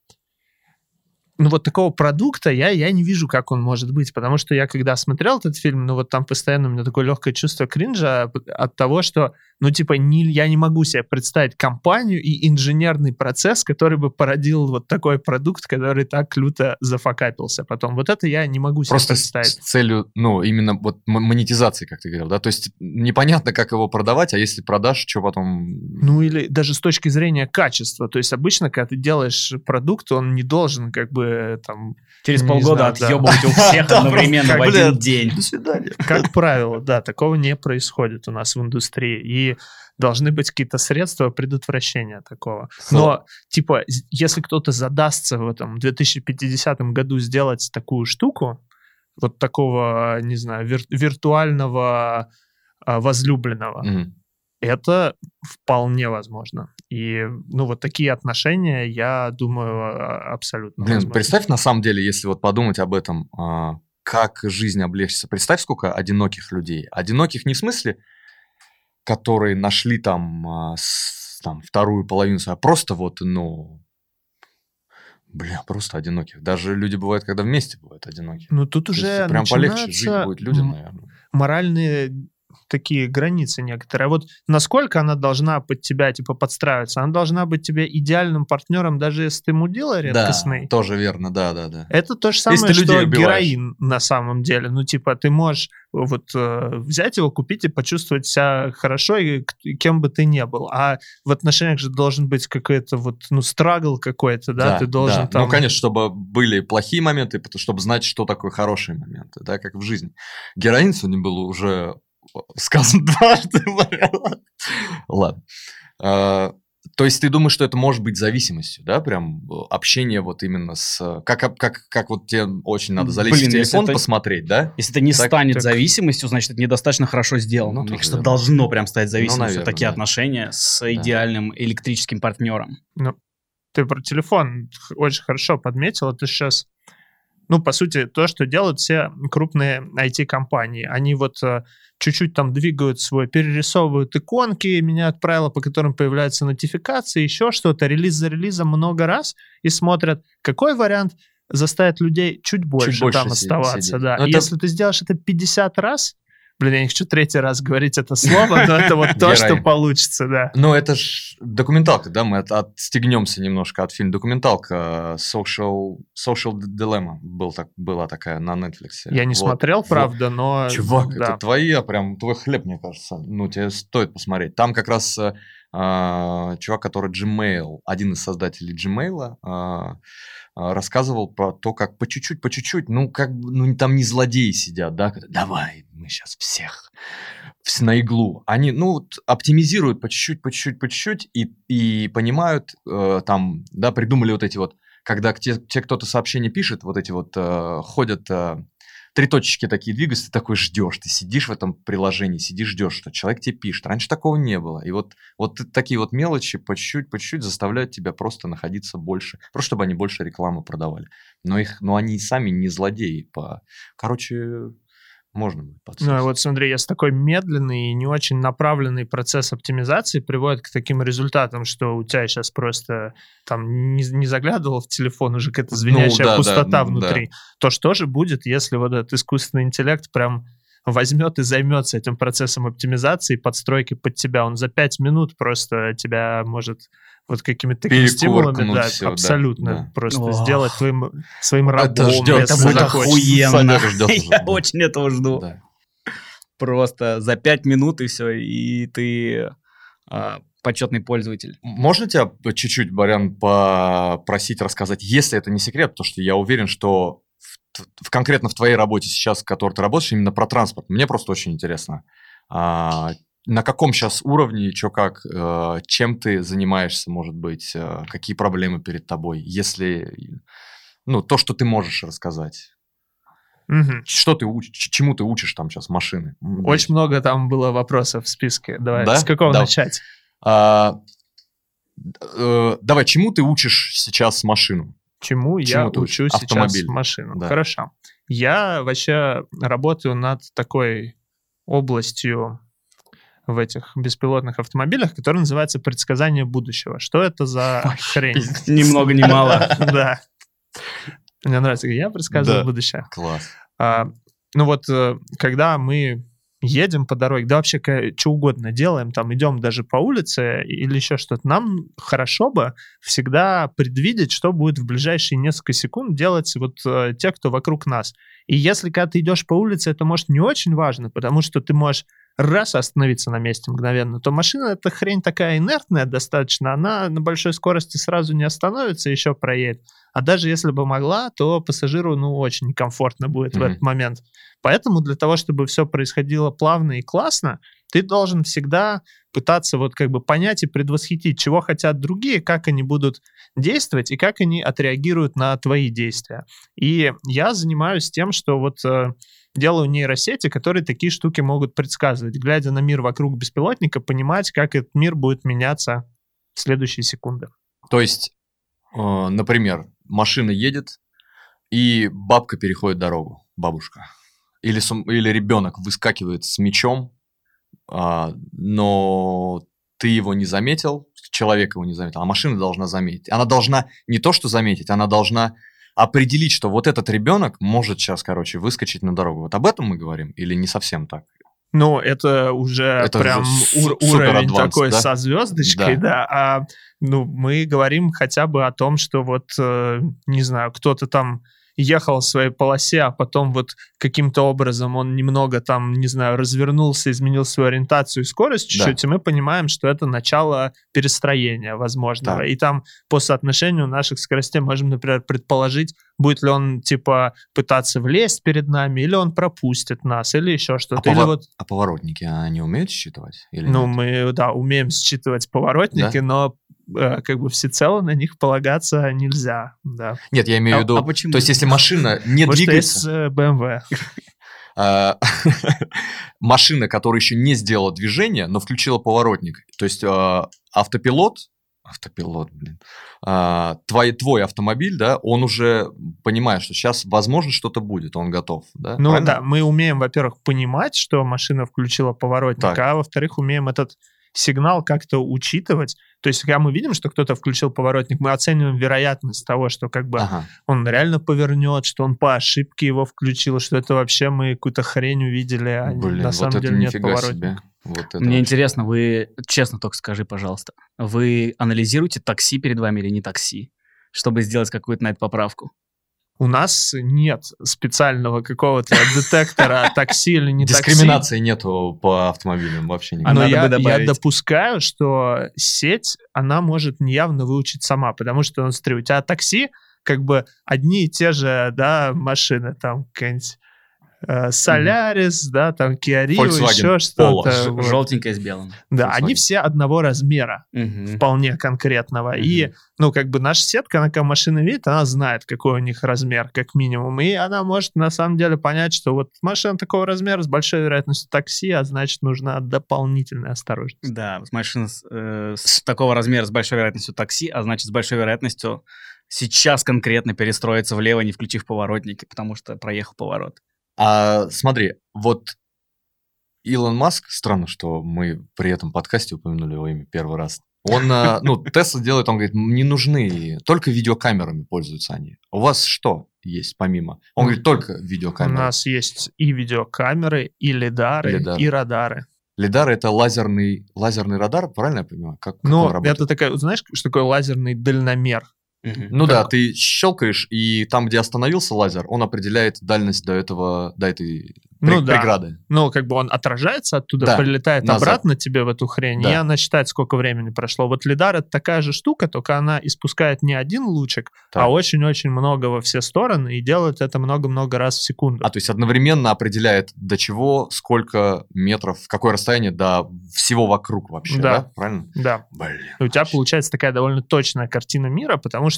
Speaker 4: ну, вот такого продукта я, я не вижу, как он может быть, потому что я, когда смотрел этот фильм, ну, вот там постоянно у меня такое легкое чувство кринжа от того, что, ну, типа, не, я не могу себе представить компанию и инженерный процесс, который бы породил вот такой продукт, который так люто зафакапился потом. Вот это я не могу себе
Speaker 1: Просто
Speaker 4: представить.
Speaker 1: С, с целью, ну, именно вот монетизации, как ты говорил, да, то есть непонятно, как его продавать, а если продашь, что потом...
Speaker 4: Ну, или даже с точки зрения качества, то есть обычно, когда ты делаешь продукт, он не должен как бы там...
Speaker 2: Через полгода отъебывать у всех одновременно в один день. До
Speaker 4: свидания. Как правило, да, такого не происходит у нас в индустрии. И должны быть какие-то средства предотвращения такого. Но, типа, если кто-то задастся в этом 2050 году сделать такую штуку, вот такого, не знаю, вир- виртуального а, возлюбленного, mm-hmm это вполне возможно. И, ну, вот такие отношения, я думаю, а, абсолютно
Speaker 1: Блин, возможно. представь, на самом деле, если вот подумать об этом, а, как жизнь облегчится. Представь, сколько одиноких людей. Одиноких не в смысле, которые нашли там, а, там вторую половину, а просто вот, ну, Бля, просто одиноких. Даже люди бывают, когда вместе бывают одинокие.
Speaker 4: Ну тут уже
Speaker 1: прям полегче жить будет людям, наверное.
Speaker 4: Моральные такие границы некоторые. А вот насколько она должна под тебя, типа, подстраиваться? Она должна быть тебе идеальным партнером, даже если ты мудила редкостный?
Speaker 1: Да, тоже верно, да, да, да.
Speaker 4: Это то же самое, что героин на самом деле. Ну, типа, ты можешь вот э, взять его, купить и почувствовать себя хорошо, и кем бы ты ни был. А в отношениях же должен быть какой-то вот, ну, страгл какой-то, да? да ты должен да.
Speaker 1: там... Ну, конечно, чтобы были плохие моменты, чтобы знать, что такое хорошие моменты, да, как в жизни. Героин сегодня был уже сказано дважды. Ладно. А, то есть ты думаешь, что это может быть зависимостью, да, прям э, общение вот именно с... Как, как, как вот тебе очень надо залезть Блин, в телефон, это, посмотреть, да?
Speaker 2: Если это не так, станет так... зависимостью, значит, это недостаточно хорошо сделано. Ну, Мне кажется, должно прям стать зависимостью ну, наверное, такие да. отношения с да. идеальным электрическим партнером.
Speaker 4: Ну, ты про телефон очень хорошо подметил. Это сейчас ну, по сути, то, что делают все крупные IT-компании. Они вот э, чуть-чуть там двигают свой, перерисовывают иконки, меняют правила, по которым появляются нотификации, еще что-то, релиз за релизом много раз, и смотрят, какой вариант заставит людей чуть больше, чуть больше там оставаться. Сидеть. Да. И это... Если ты сделаешь это 50 раз, Блин, я не хочу третий раз говорить это слово, но это вот то, что получится, да.
Speaker 1: Ну, это ж документалка, да, мы отстегнемся немножко от фильма. Документалка Social, Social Dilemma был так, была такая на Netflix.
Speaker 4: Я не вот. смотрел, правда, но...
Speaker 1: Чувак, да. это твоя, прям твой хлеб, мне кажется. Ну, тебе стоит посмотреть. Там как раз э, чувак, который Gmail, один из создателей Gmail, э, рассказывал про то, как по чуть-чуть, по чуть-чуть, ну, как ну, там не злодеи сидят, да, давай, мы сейчас всех на иглу. Они, ну, вот, оптимизируют по чуть-чуть, по чуть-чуть, по чуть-чуть и, и понимают, э, там, да, придумали вот эти вот, когда те, те кто-то сообщение пишет, вот эти вот э, ходят э, три точечки такие двигаются, ты такой ждешь, ты сидишь в этом приложении, сидишь, ждешь, что человек тебе пишет. Раньше такого не было. И вот, вот такие вот мелочи по чуть-чуть, по чуть-чуть заставляют тебя просто находиться больше, просто чтобы они больше рекламы продавали. Но, их, но они и сами не злодеи. По... Короче, можно будет
Speaker 4: подсесть. Ну, а вот смотри, если такой медленный и не очень направленный процесс оптимизации приводит к таким результатам, что у тебя сейчас просто там не, не заглядывал в телефон, уже какая-то звенящая ну, да, пустота да, внутри, да. то что же будет, если вот этот искусственный интеллект прям возьмет и займется этим процессом оптимизации, подстройки под тебя. Он за пять минут просто тебя может вот какими-то такими стимулами, да, все, абсолютно. Да, просто Ох. сделать твоим, своим рабом.
Speaker 2: Это, ждет, это будет охуенно. Я очень этого жду. Да. Просто за пять минут и все, и ты а, почетный пользователь.
Speaker 1: Можно тебя чуть-чуть, Барян, попросить рассказать, если это не секрет, потому что я уверен, что в, в, конкретно в твоей работе сейчас, в которой ты работаешь, именно про транспорт, мне просто очень интересно. А, на каком сейчас уровне, что как, э, чем ты занимаешься, может быть, э, какие проблемы перед тобой, если, ну, то, что ты можешь рассказать. Угу. Что ты учишь, чему ты учишь там сейчас машины?
Speaker 4: Очень много там было вопросов в списке. Давай, да? с какого да. начать? А,
Speaker 1: э, давай, чему ты учишь сейчас машину?
Speaker 4: Чему, чему я учу сейчас машину? Да. Хорошо. Я вообще работаю над такой областью в этих беспилотных автомобилях, который называется «Предсказание будущего». Что это за хрень?
Speaker 2: Ни много ни мало.
Speaker 4: Да. Мне нравится, я предсказываю будущее.
Speaker 1: Класс.
Speaker 4: А, ну вот, э, когда мы едем по дороге, да вообще что угодно делаем, там идем даже по улице или еще что-то, нам хорошо бы всегда предвидеть, что будет в ближайшие несколько секунд делать вот э, те, кто вокруг нас. И если когда ты идешь по улице, это может не очень важно, потому что ты можешь раз остановиться на месте мгновенно, то машина эта хрень такая инертная достаточно, она на большой скорости сразу не остановится, еще проедет. А даже если бы могла, то пассажиру ну очень комфортно будет mm-hmm. в этот момент. Поэтому для того, чтобы все происходило плавно и классно, ты должен всегда пытаться вот как бы понять и предвосхитить, чего хотят другие, как они будут действовать и как они отреагируют на твои действия. И я занимаюсь тем, что вот э, делаю нейросети, которые такие штуки могут предсказывать, глядя на мир вокруг беспилотника, понимать, как этот мир будет меняться в следующие секунды.
Speaker 1: То есть, э, например, машина едет, и бабка переходит дорогу, бабушка. Или, или ребенок выскакивает с мечом, э, но ты его не заметил, человек его не заметил, а машина должна заметить. Она должна не то, что заметить, она должна определить, что вот этот ребенок может сейчас, короче, выскочить на дорогу. Вот об этом мы говорим или не совсем так?
Speaker 4: Ну, это уже это прям уже ур- уровень advanced, такой да? со звездочкой, да. да. А ну, мы говорим хотя бы о том, что вот, э, не знаю, кто-то там ехал в своей полосе, а потом вот каким-то образом он немного там, не знаю, развернулся, изменил свою ориентацию и скорость чуть-чуть, да. и мы понимаем, что это начало перестроения возможного. Да. И там по соотношению наших скоростей можем, например, предположить, будет ли он, типа, пытаться влезть перед нами, или он пропустит нас, или еще что-то.
Speaker 1: А,
Speaker 4: или
Speaker 1: повор... вот... а поворотники, они умеют считывать? Или
Speaker 4: ну, нет? мы, да, умеем считывать поворотники, да? но как бы всецело на них полагаться нельзя, да.
Speaker 1: Нет, я имею а, в виду, а почему? то есть если машина не Может, двигается...
Speaker 4: BMW.
Speaker 1: А, машина, которая еще не сделала движение, но включила поворотник, то есть а, автопилот Автопилот, блин. А, твой, твой автомобиль, да, он уже понимает, что сейчас, возможно, что-то будет, он готов, да?
Speaker 4: Ну Правильно? да, мы умеем, во-первых, понимать, что машина включила поворотник, так. а во-вторых, умеем этот сигнал как-то учитывать. То есть, когда мы видим, что кто-то включил поворотник, мы оцениваем вероятность того, что как бы ага. он реально повернет, что он по ошибке его включил, что это вообще мы какую-то хрень увидели, а Блин, на самом вот деле нет поворотника. Себе.
Speaker 2: Вот Мне вообще. интересно, вы, честно только скажи, пожалуйста, вы анализируете такси перед вами или не такси, чтобы сделать какую-то на это поправку?
Speaker 4: У нас нет специального какого-то детектора такси или не
Speaker 1: такси. Дискриминации нету по автомобилям вообще никакой.
Speaker 4: Но я, я допускаю, что сеть, она может неявно выучить сама, потому что, ну, смотри, у тебя такси, как бы одни и те же, да, машины, там, какая-нибудь Солярис, mm-hmm. да, там Kia Rio, еще что-то.
Speaker 2: Вот. Желтенькое с белым.
Speaker 4: Да, Volkswagen. они все одного размера, mm-hmm. вполне конкретного. Mm-hmm. И, ну, как бы наша сетка, она когда машина видит, она знает, какой у них размер, как минимум. И она может, на самом деле, понять, что вот машина такого размера с большой вероятностью такси, а значит, нужна дополнительная осторожность.
Speaker 2: Да, машина с, э, с такого размера с большой вероятностью такси, а значит, с большой вероятностью сейчас конкретно перестроиться влево, не включив поворотники, потому что проехал поворот.
Speaker 1: А смотри, вот Илон Маск, странно, что мы при этом подкасте упомянули его имя первый раз. Он, а, ну, Тесла делает, он говорит, не нужны, только видеокамерами пользуются они. У вас что есть помимо? Он говорит, только видеокамеры.
Speaker 4: У нас есть и видеокамеры, и лидары, лидары. и радары.
Speaker 1: Лидар это лазерный, лазерный радар, правильно я понимаю?
Speaker 4: Как, ну, это такая, знаешь, что такое лазерный дальномер?
Speaker 1: Ну да, ты щелкаешь, и там, где остановился лазер, он определяет дальность до этого, до этой ну, да. преграды.
Speaker 4: Ну, как бы он отражается оттуда, да. прилетает Назад. обратно тебе в эту хрень, да. и она считает, сколько времени прошло. Вот лидар — это такая же штука, только она испускает не один лучик, а так. а очень-очень много во все стороны, и делает это много-много раз в секунду.
Speaker 1: А, то есть одновременно определяет, до чего, сколько метров, какое расстояние до всего вокруг вообще, да? да? Правильно?
Speaker 4: Да. Блин. И у тебя получается такая довольно точная картина мира, потому что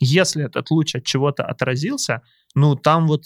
Speaker 4: если этот луч от чего-то отразился, ну, там вот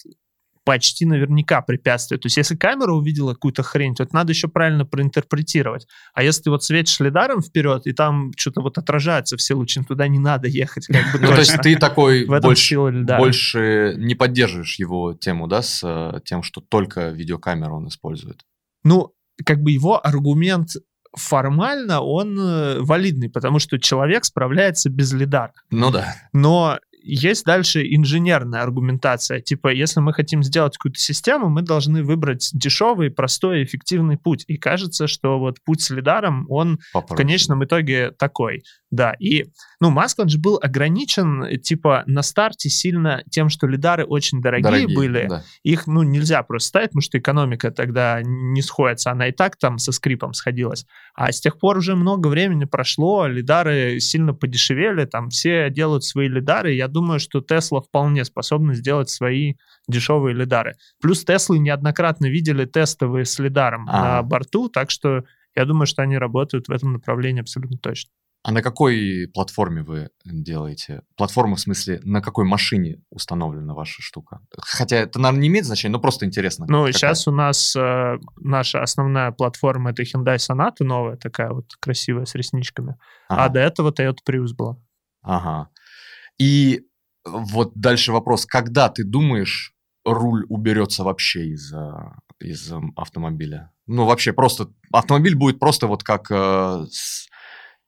Speaker 4: почти наверняка препятствие. То есть если камера увидела какую-то хрень, то это надо еще правильно проинтерпретировать. А если ты вот светишь лидаром вперед, и там что-то вот отражается все лучи, ну, туда не надо ехать. Как бы,
Speaker 1: ну, то есть ты такой больше, больше не поддерживаешь его тему, да, с э, тем, что только видеокамеру он использует?
Speaker 4: Ну, как бы его аргумент формально он э, валидный, потому что человек справляется без лидара.
Speaker 1: Ну да.
Speaker 4: Но есть дальше инженерная аргументация. Типа, если мы хотим сделать какую-то систему, мы должны выбрать дешевый, простой, эффективный путь. И кажется, что вот путь с лидаром, он Попроще. в конечном итоге такой. Да, и, ну, Маск, он же был ограничен, типа, на старте сильно тем, что лидары очень дорогие, дорогие были. Да. Их, ну, нельзя просто ставить, потому что экономика тогда не сходится. Она и так там со скрипом сходилась. А с тех пор уже много времени прошло, лидары сильно подешевели, там все делают свои лидары. Я думаю, что Тесла вполне способна сделать свои дешевые лидары. Плюс Теслы неоднократно видели тестовые с лидаром а. на борту, так что я думаю, что они работают в этом направлении абсолютно точно.
Speaker 1: А на какой платформе вы делаете? Платформа, в смысле, на какой машине установлена ваша штука? Хотя это, наверное, не имеет значения, но просто интересно.
Speaker 4: Ну, какая? сейчас у нас э, наша основная платформа — это Hyundai Sonata новая, такая вот красивая, с ресничками. А ага. А до этого Toyota Prius была.
Speaker 1: Ага. И вот дальше вопрос. Когда ты думаешь, руль уберется вообще из, из автомобиля? Ну, вообще просто... Автомобиль будет просто вот как... Э,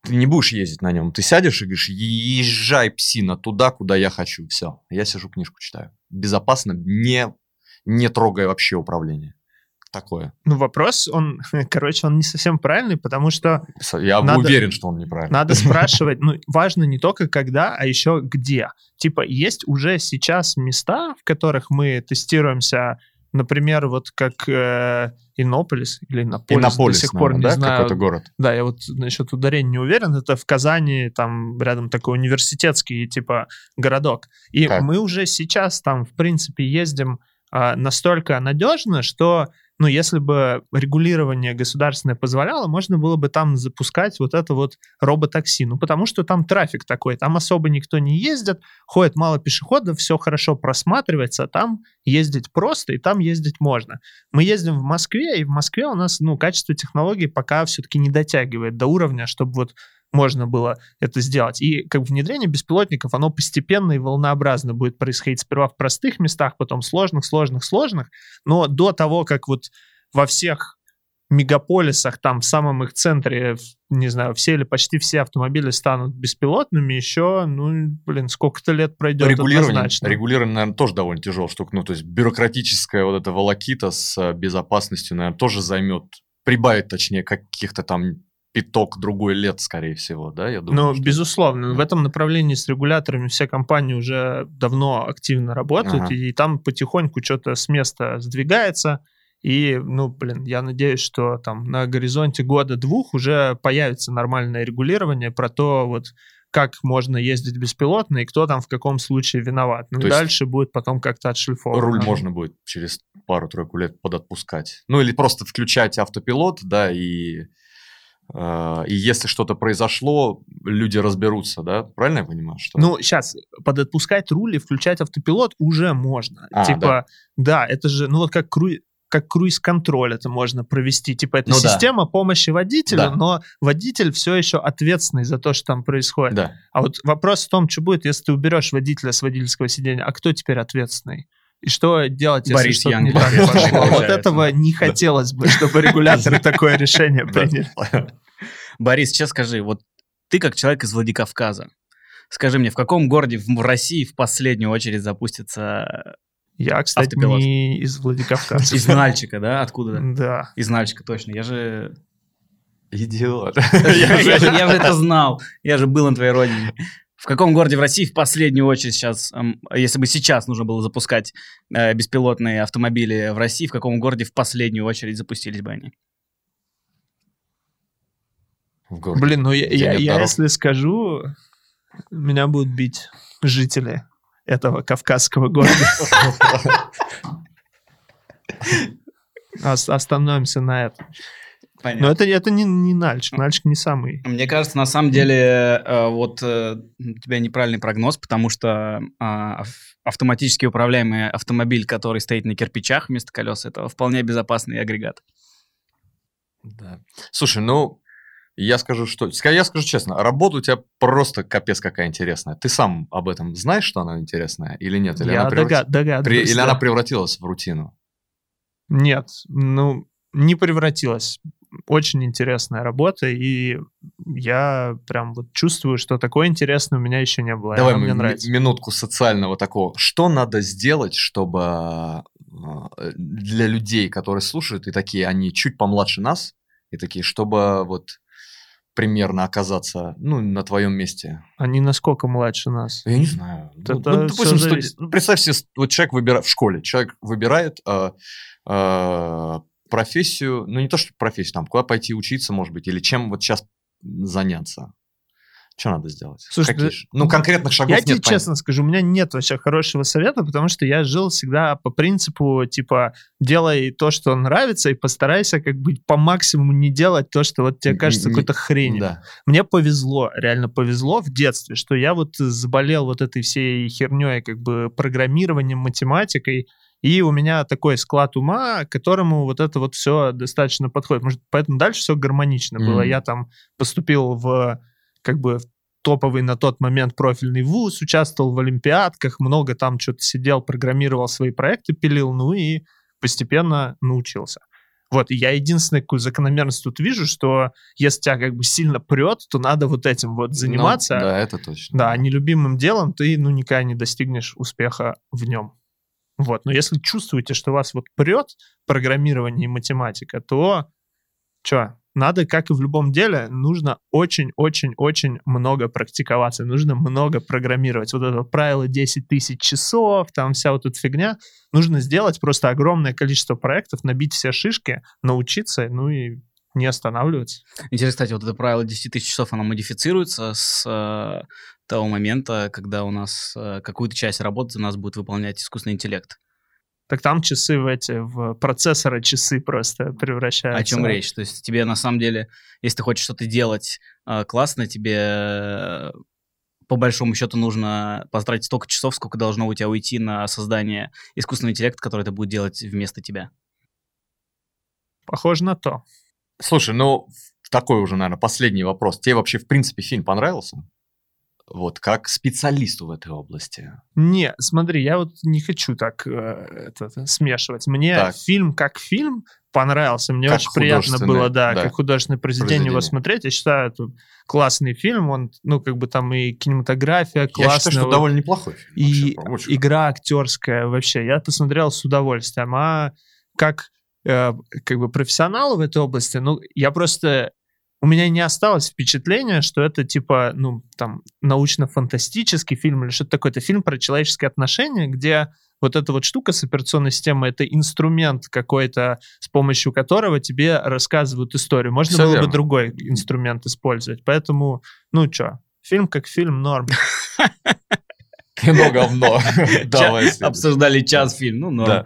Speaker 1: ты не будешь ездить на нем. Ты сядешь и говоришь, езжай, псина, туда, куда я хочу. Все. Я сижу, книжку читаю. Безопасно, не, не трогая вообще управление. Такое.
Speaker 4: Ну, вопрос, он, короче, он не совсем правильный, потому что...
Speaker 1: Я надо, уверен, что он неправильный.
Speaker 4: Надо спрашивать, ну, важно не только когда, а еще где. Типа, есть уже сейчас места, в которых мы тестируемся Например, вот как э, Иннополис или Иннополис,
Speaker 1: Иннополис до сих пор наверное, не да? знаю. какой-то город.
Speaker 4: Да, я вот насчет ударения не уверен. Это в Казани, там рядом такой университетский типа городок. И как? мы уже сейчас там, в принципе, ездим э, настолько надежно, что ну, если бы регулирование государственное позволяло, можно было бы там запускать вот это вот роботакси. Ну, потому что там трафик такой, там особо никто не ездит, ходит мало пешеходов, все хорошо просматривается, а там ездить просто, и там ездить можно. Мы ездим в Москве, и в Москве у нас, ну, качество технологий пока все-таки не дотягивает до уровня, чтобы вот можно было это сделать. И как бы внедрение беспилотников, оно постепенно и волнообразно будет происходить сперва в простых местах, потом сложных, сложных, сложных. Но до того, как вот во всех мегаполисах, там в самом их центре, не знаю, все или почти все автомобили станут беспилотными, еще, ну, блин, сколько-то лет пройдет
Speaker 1: регулирование,
Speaker 4: однозначно.
Speaker 1: Регулирование, наверное, тоже довольно тяжелая штука. Ну, то есть бюрократическая вот эта волокита с э, безопасностью, наверное, тоже займет, прибавит, точнее, каких-то там пяток другой лет, скорее всего, да, я думаю.
Speaker 4: Ну, что... безусловно. Да. В этом направлении с регуляторами все компании уже давно активно работают, ага. и там потихоньку что-то с места сдвигается. И, ну, блин, я надеюсь, что там на горизонте года-двух уже появится нормальное регулирование про то, вот как можно ездить беспилотно и кто там в каком случае виноват. Ну, то дальше будет потом как-то отшлифовано.
Speaker 1: Руль можно будет через пару-тройку лет подотпускать. Ну, или просто включать автопилот, да, и, и если что-то произошло, люди разберутся, да? Правильно я понимаю?
Speaker 4: Что... Ну, сейчас, подотпускать руль и включать автопилот уже можно. А, типа, да? да, это же, ну, вот как круиз как круиз-контроль это можно провести. Типа это ну, система да. помощи водителю, да. но водитель все еще ответственный за то, что там происходит.
Speaker 1: Да.
Speaker 4: А вот вопрос в том, что будет, если ты уберешь водителя с водительского сидения, а кто теперь ответственный? И что делать, если
Speaker 2: Борис
Speaker 4: что-то
Speaker 2: не так
Speaker 4: пошло? Вот этого не хотелось бы, чтобы регуляторы такое решение приняли.
Speaker 2: Борис, сейчас скажи, вот ты как человек из Владикавказа, скажи мне, в каком городе в России в последнюю очередь запустится
Speaker 4: я, кстати, Автопилот. не из Владикавказа.
Speaker 2: Из Нальчика, да? Откуда?
Speaker 4: Да.
Speaker 2: Из Нальчика, точно. Я же...
Speaker 1: Идиот.
Speaker 2: Я же это знал. Я же был на твоей родине. В каком городе в России в последнюю очередь сейчас, если бы сейчас нужно было запускать э, беспилотные автомобили в России, в каком городе в последнюю очередь запустились бы они?
Speaker 4: В городе. Блин, ну я, я, я если скажу, меня будут бить жители этого кавказского города. Остановимся на этом. Понятно. Но это, это не, не Нальчик. Нальчик не самый.
Speaker 2: Мне кажется, на самом деле, э, вот э, у тебя неправильный прогноз, потому что а, автоматически управляемый автомобиль, который стоит на кирпичах вместо колес, это вполне безопасный агрегат.
Speaker 1: Да. Слушай, ну, я скажу, что... Я скажу честно, работа у тебя просто капец какая интересная. Ты сам об этом знаешь, что она интересная или нет? Или
Speaker 4: я
Speaker 1: она
Speaker 4: преврат... догадываюсь.
Speaker 1: Или да. она превратилась в рутину?
Speaker 4: Нет, ну, не превратилась. Очень интересная работа, и я прям вот чувствую, что такое интересное у меня еще не было.
Speaker 1: Давай мне нравится. минутку социального такого. Что надо сделать, чтобы а, для людей, которые слушают, и такие, они чуть помладше нас, и такие, чтобы вот примерно оказаться, ну, на твоем месте?
Speaker 4: Они насколько младше нас?
Speaker 1: Я не знаю. Это ну, ну, допустим, студ... ну, представь себе, вот человек выбирает в школе, человек выбирает э, э, профессию, ну, не то, что профессию, там, куда пойти учиться, может быть, или чем вот сейчас заняться. Что надо сделать?
Speaker 4: Слушай, Какие?
Speaker 1: ну конкретных шагов
Speaker 4: я
Speaker 1: нет.
Speaker 4: Я тебе честно скажу, у меня нет вообще хорошего совета, потому что я жил всегда по принципу типа делай то, что нравится, и постарайся как бы по максимуму не делать то, что вот тебе кажется какой-то хренью. Да. Мне повезло, реально повезло в детстве, что я вот заболел вот этой всей херней, как бы программированием, математикой, и у меня такой склад ума, которому вот это вот все достаточно подходит. Может, поэтому дальше все гармонично mm-hmm. было. Я там поступил в как бы топовый на тот момент профильный вуз, участвовал в олимпиадках, много там что-то сидел, программировал свои проекты, пилил, ну и постепенно научился. Вот, и я единственную какую закономерность тут вижу, что если тебя как бы сильно прет, то надо вот этим вот ну, заниматься.
Speaker 1: Ну, да, это точно.
Speaker 4: Да, нелюбимым делом ты, ну, никогда не достигнешь успеха в нем. Вот, но если чувствуете, что вас вот прет программирование и математика, то что, надо, как и в любом деле, нужно очень-очень-очень много практиковаться, нужно много программировать. Вот это правило 10 тысяч часов, там вся вот эта фигня. Нужно сделать просто огромное количество проектов, набить все шишки, научиться, ну и не останавливаться.
Speaker 2: Интересно, кстати, вот это правило 10 тысяч часов, оно модифицируется с э, того момента, когда у нас э, какую-то часть работы за нас будет выполнять искусственный интеллект
Speaker 4: так там часы в эти, в процессоры часы просто превращаются.
Speaker 2: О чем речь? То есть тебе на самом деле, если ты хочешь что-то делать э, классно, тебе э, по большому счету нужно потратить столько часов, сколько должно у тебя уйти на создание искусственного интеллекта, который это будет делать вместо тебя.
Speaker 4: Похоже на то.
Speaker 1: Слушай, ну такой уже, наверное, последний вопрос. Тебе вообще, в принципе, фильм понравился? Вот, как специалисту в этой области.
Speaker 4: Не, смотри, я вот не хочу так э, это, смешивать. Мне так. фильм как фильм понравился. Мне как очень приятно было, да, да, как художественное произведение, произведение его смотреть. Я считаю, это классный фильм. Он, ну, как бы там и кинематография классная. Я считаю,
Speaker 1: что довольно неплохой фильм.
Speaker 4: И вообще, игра актерская вообще. Я посмотрел с удовольствием. А как э, как бы профессионал в этой области, ну, я просто у меня не осталось впечатления, что это типа, ну, там, научно-фантастический фильм или что-то такое. Это фильм про человеческие отношения, где вот эта вот штука с операционной системой, это инструмент какой-то, с помощью которого тебе рассказывают историю. Можно Все было верно. бы другой инструмент использовать. Поэтому, ну что, фильм как фильм норм.
Speaker 1: Кино говно.
Speaker 2: Обсуждали час фильм, ну норм.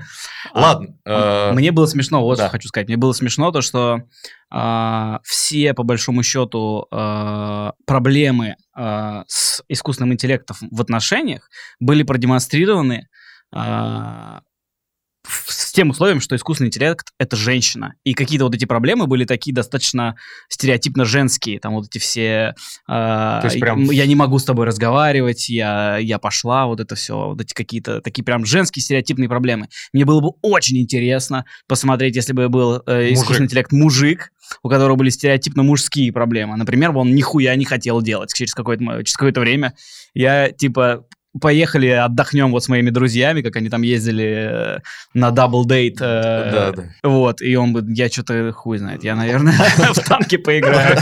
Speaker 1: Ладно.
Speaker 2: А, э, мне было смешно, вот что хочу сказать. Мне было смешно то, что а, все, по большому счету, а, проблемы с искусственным интеллектом в отношениях были продемонстрированы с тем условием, что искусственный интеллект — это женщина. И какие-то вот эти проблемы были такие достаточно стереотипно женские. Там вот эти все... Э, прям... Я не могу с тобой разговаривать, я, я пошла, вот это все. Вот эти какие-то такие прям женские стереотипные проблемы. Мне было бы очень интересно посмотреть, если бы был э, искусственный мужик. интеллект мужик, у которого были стереотипно мужские проблемы. Например, он нихуя не хотел делать через какое-то, через какое-то время. Я, типа, поехали отдохнем вот с моими друзьями, как они там ездили э, на double date. Э, да, да. Вот, и он бы, я что-то хуй знает, я, наверное, в танке поиграю.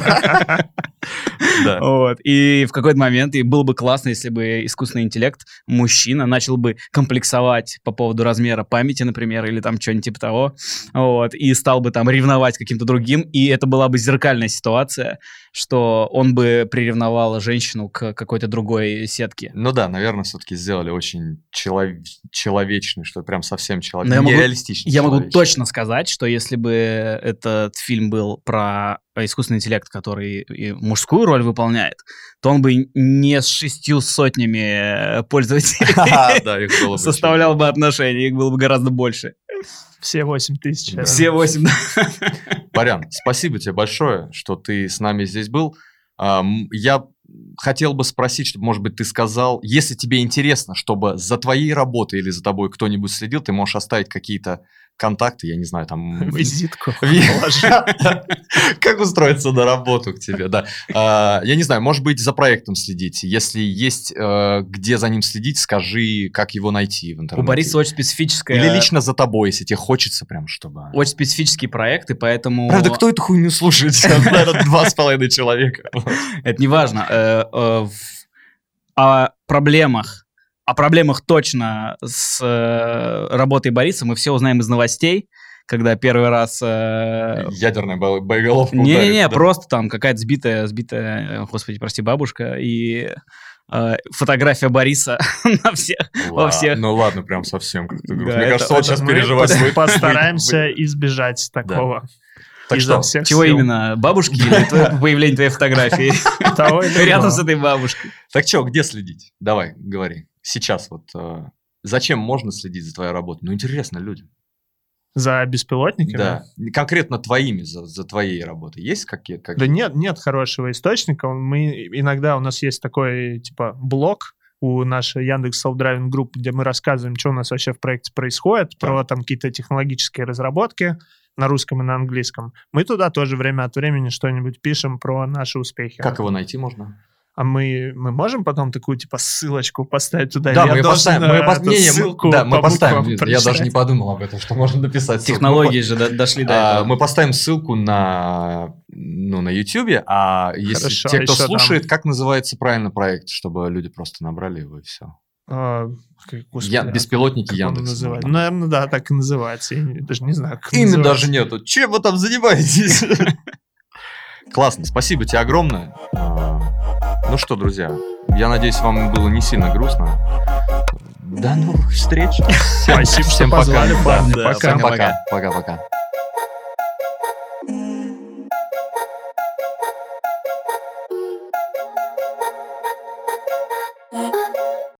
Speaker 2: Да. Вот. И в какой-то момент, и было бы классно, если бы искусственный интеллект, мужчина, начал бы комплексовать по поводу размера памяти, например, или там что-нибудь типа того, вот, и стал бы там ревновать каким-то другим, и это была бы зеркальная ситуация, что он бы приревновал женщину к какой-то другой сетке.
Speaker 1: Ну да, наверное, все-таки сделали очень челов... человечный, что прям совсем человек... я нереалистичный.
Speaker 2: Я могу точно сказать, что если бы этот фильм был про искусственный интеллект, который и мужскую роль выполняет, то он бы не с шестью сотнями пользователей составлял бы отношения, их было бы гораздо больше.
Speaker 4: Все 8 тысяч.
Speaker 2: Все 8, да.
Speaker 1: Барян, спасибо тебе большое, что ты с нами здесь был. Я хотел бы спросить, чтобы, может быть, ты сказал, если тебе интересно, чтобы за твоей работой или за тобой кто-нибудь следил, ты можешь оставить какие-то контакты, я не знаю, там...
Speaker 4: Визитку
Speaker 1: Как устроиться на работу к тебе, да. А, я не знаю, может быть, за проектом следить. Если есть э, где за ним следить, скажи, как его найти в интернете.
Speaker 2: У Бориса очень специфическая...
Speaker 1: Или лично за тобой, если тебе хочется прям, чтобы...
Speaker 2: Очень специфический проект, и поэтому...
Speaker 1: Правда, кто эту хуйню слушает? Наверное, два с половиной человека.
Speaker 2: Это не важно. Э, э, о проблемах о проблемах точно с э, работой Бориса мы все узнаем из новостей, когда первый раз... Э,
Speaker 1: Ядерная боеголовка
Speaker 2: Не-не-не, да? просто там какая-то сбитая, сбитая, господи, прости, бабушка, и э, фотография Бориса на всех, во всех.
Speaker 1: Ну ладно, прям совсем как-то грустно. Да, Мне кажется, он сейчас переживает. Мы
Speaker 4: постараемся избежать такого.
Speaker 1: Так что,
Speaker 2: чего сил. именно? Бабушки или появление твоей фотографии? Рядом с этой бабушкой.
Speaker 1: Так что, где следить? Давай, говори сейчас вот э, зачем можно следить за твоей работой? Ну, интересно людям.
Speaker 4: За беспилотниками?
Speaker 1: Да. Конкретно твоими, за, за твоей работой. Есть какие-то? Как...
Speaker 4: Да нет, нет хорошего источника. Мы иногда у нас есть такой, типа, блок, у нашей Яндекс Self-Driving Group, где мы рассказываем, что у нас вообще в проекте происходит, да. про там какие-то технологические разработки на русском и на английском. Мы туда тоже время от времени что-нибудь пишем про наши успехи.
Speaker 1: Как его найти можно?
Speaker 4: А мы, мы можем потом такую, типа, ссылочку поставить туда?
Speaker 1: Да, мы поставим, мы, по, не, ссылку да, мы поставим, я даже не подумал об этом, что можно написать
Speaker 2: ссылку. Технологии же дошли до а,
Speaker 1: этого. Мы поставим ссылку на, ну, на YouTube, а если Хорошо, те, кто слушает, там... как называется правильно проект, чтобы люди просто набрали его и все?
Speaker 4: А,
Speaker 1: господи, Я, беспилотники как Яндекс.
Speaker 4: Называется? Ну, наверное, да, так и называется. Я даже не знаю, как
Speaker 1: Имя даже нету. Чем вы там занимаетесь? Классно, спасибо тебе огромное. Ну что, друзья, я надеюсь, вам было не сильно грустно. До новых встреч.
Speaker 4: Спасибо,
Speaker 1: всем
Speaker 4: парни.
Speaker 1: Да, пока. Пока. Пока-пока.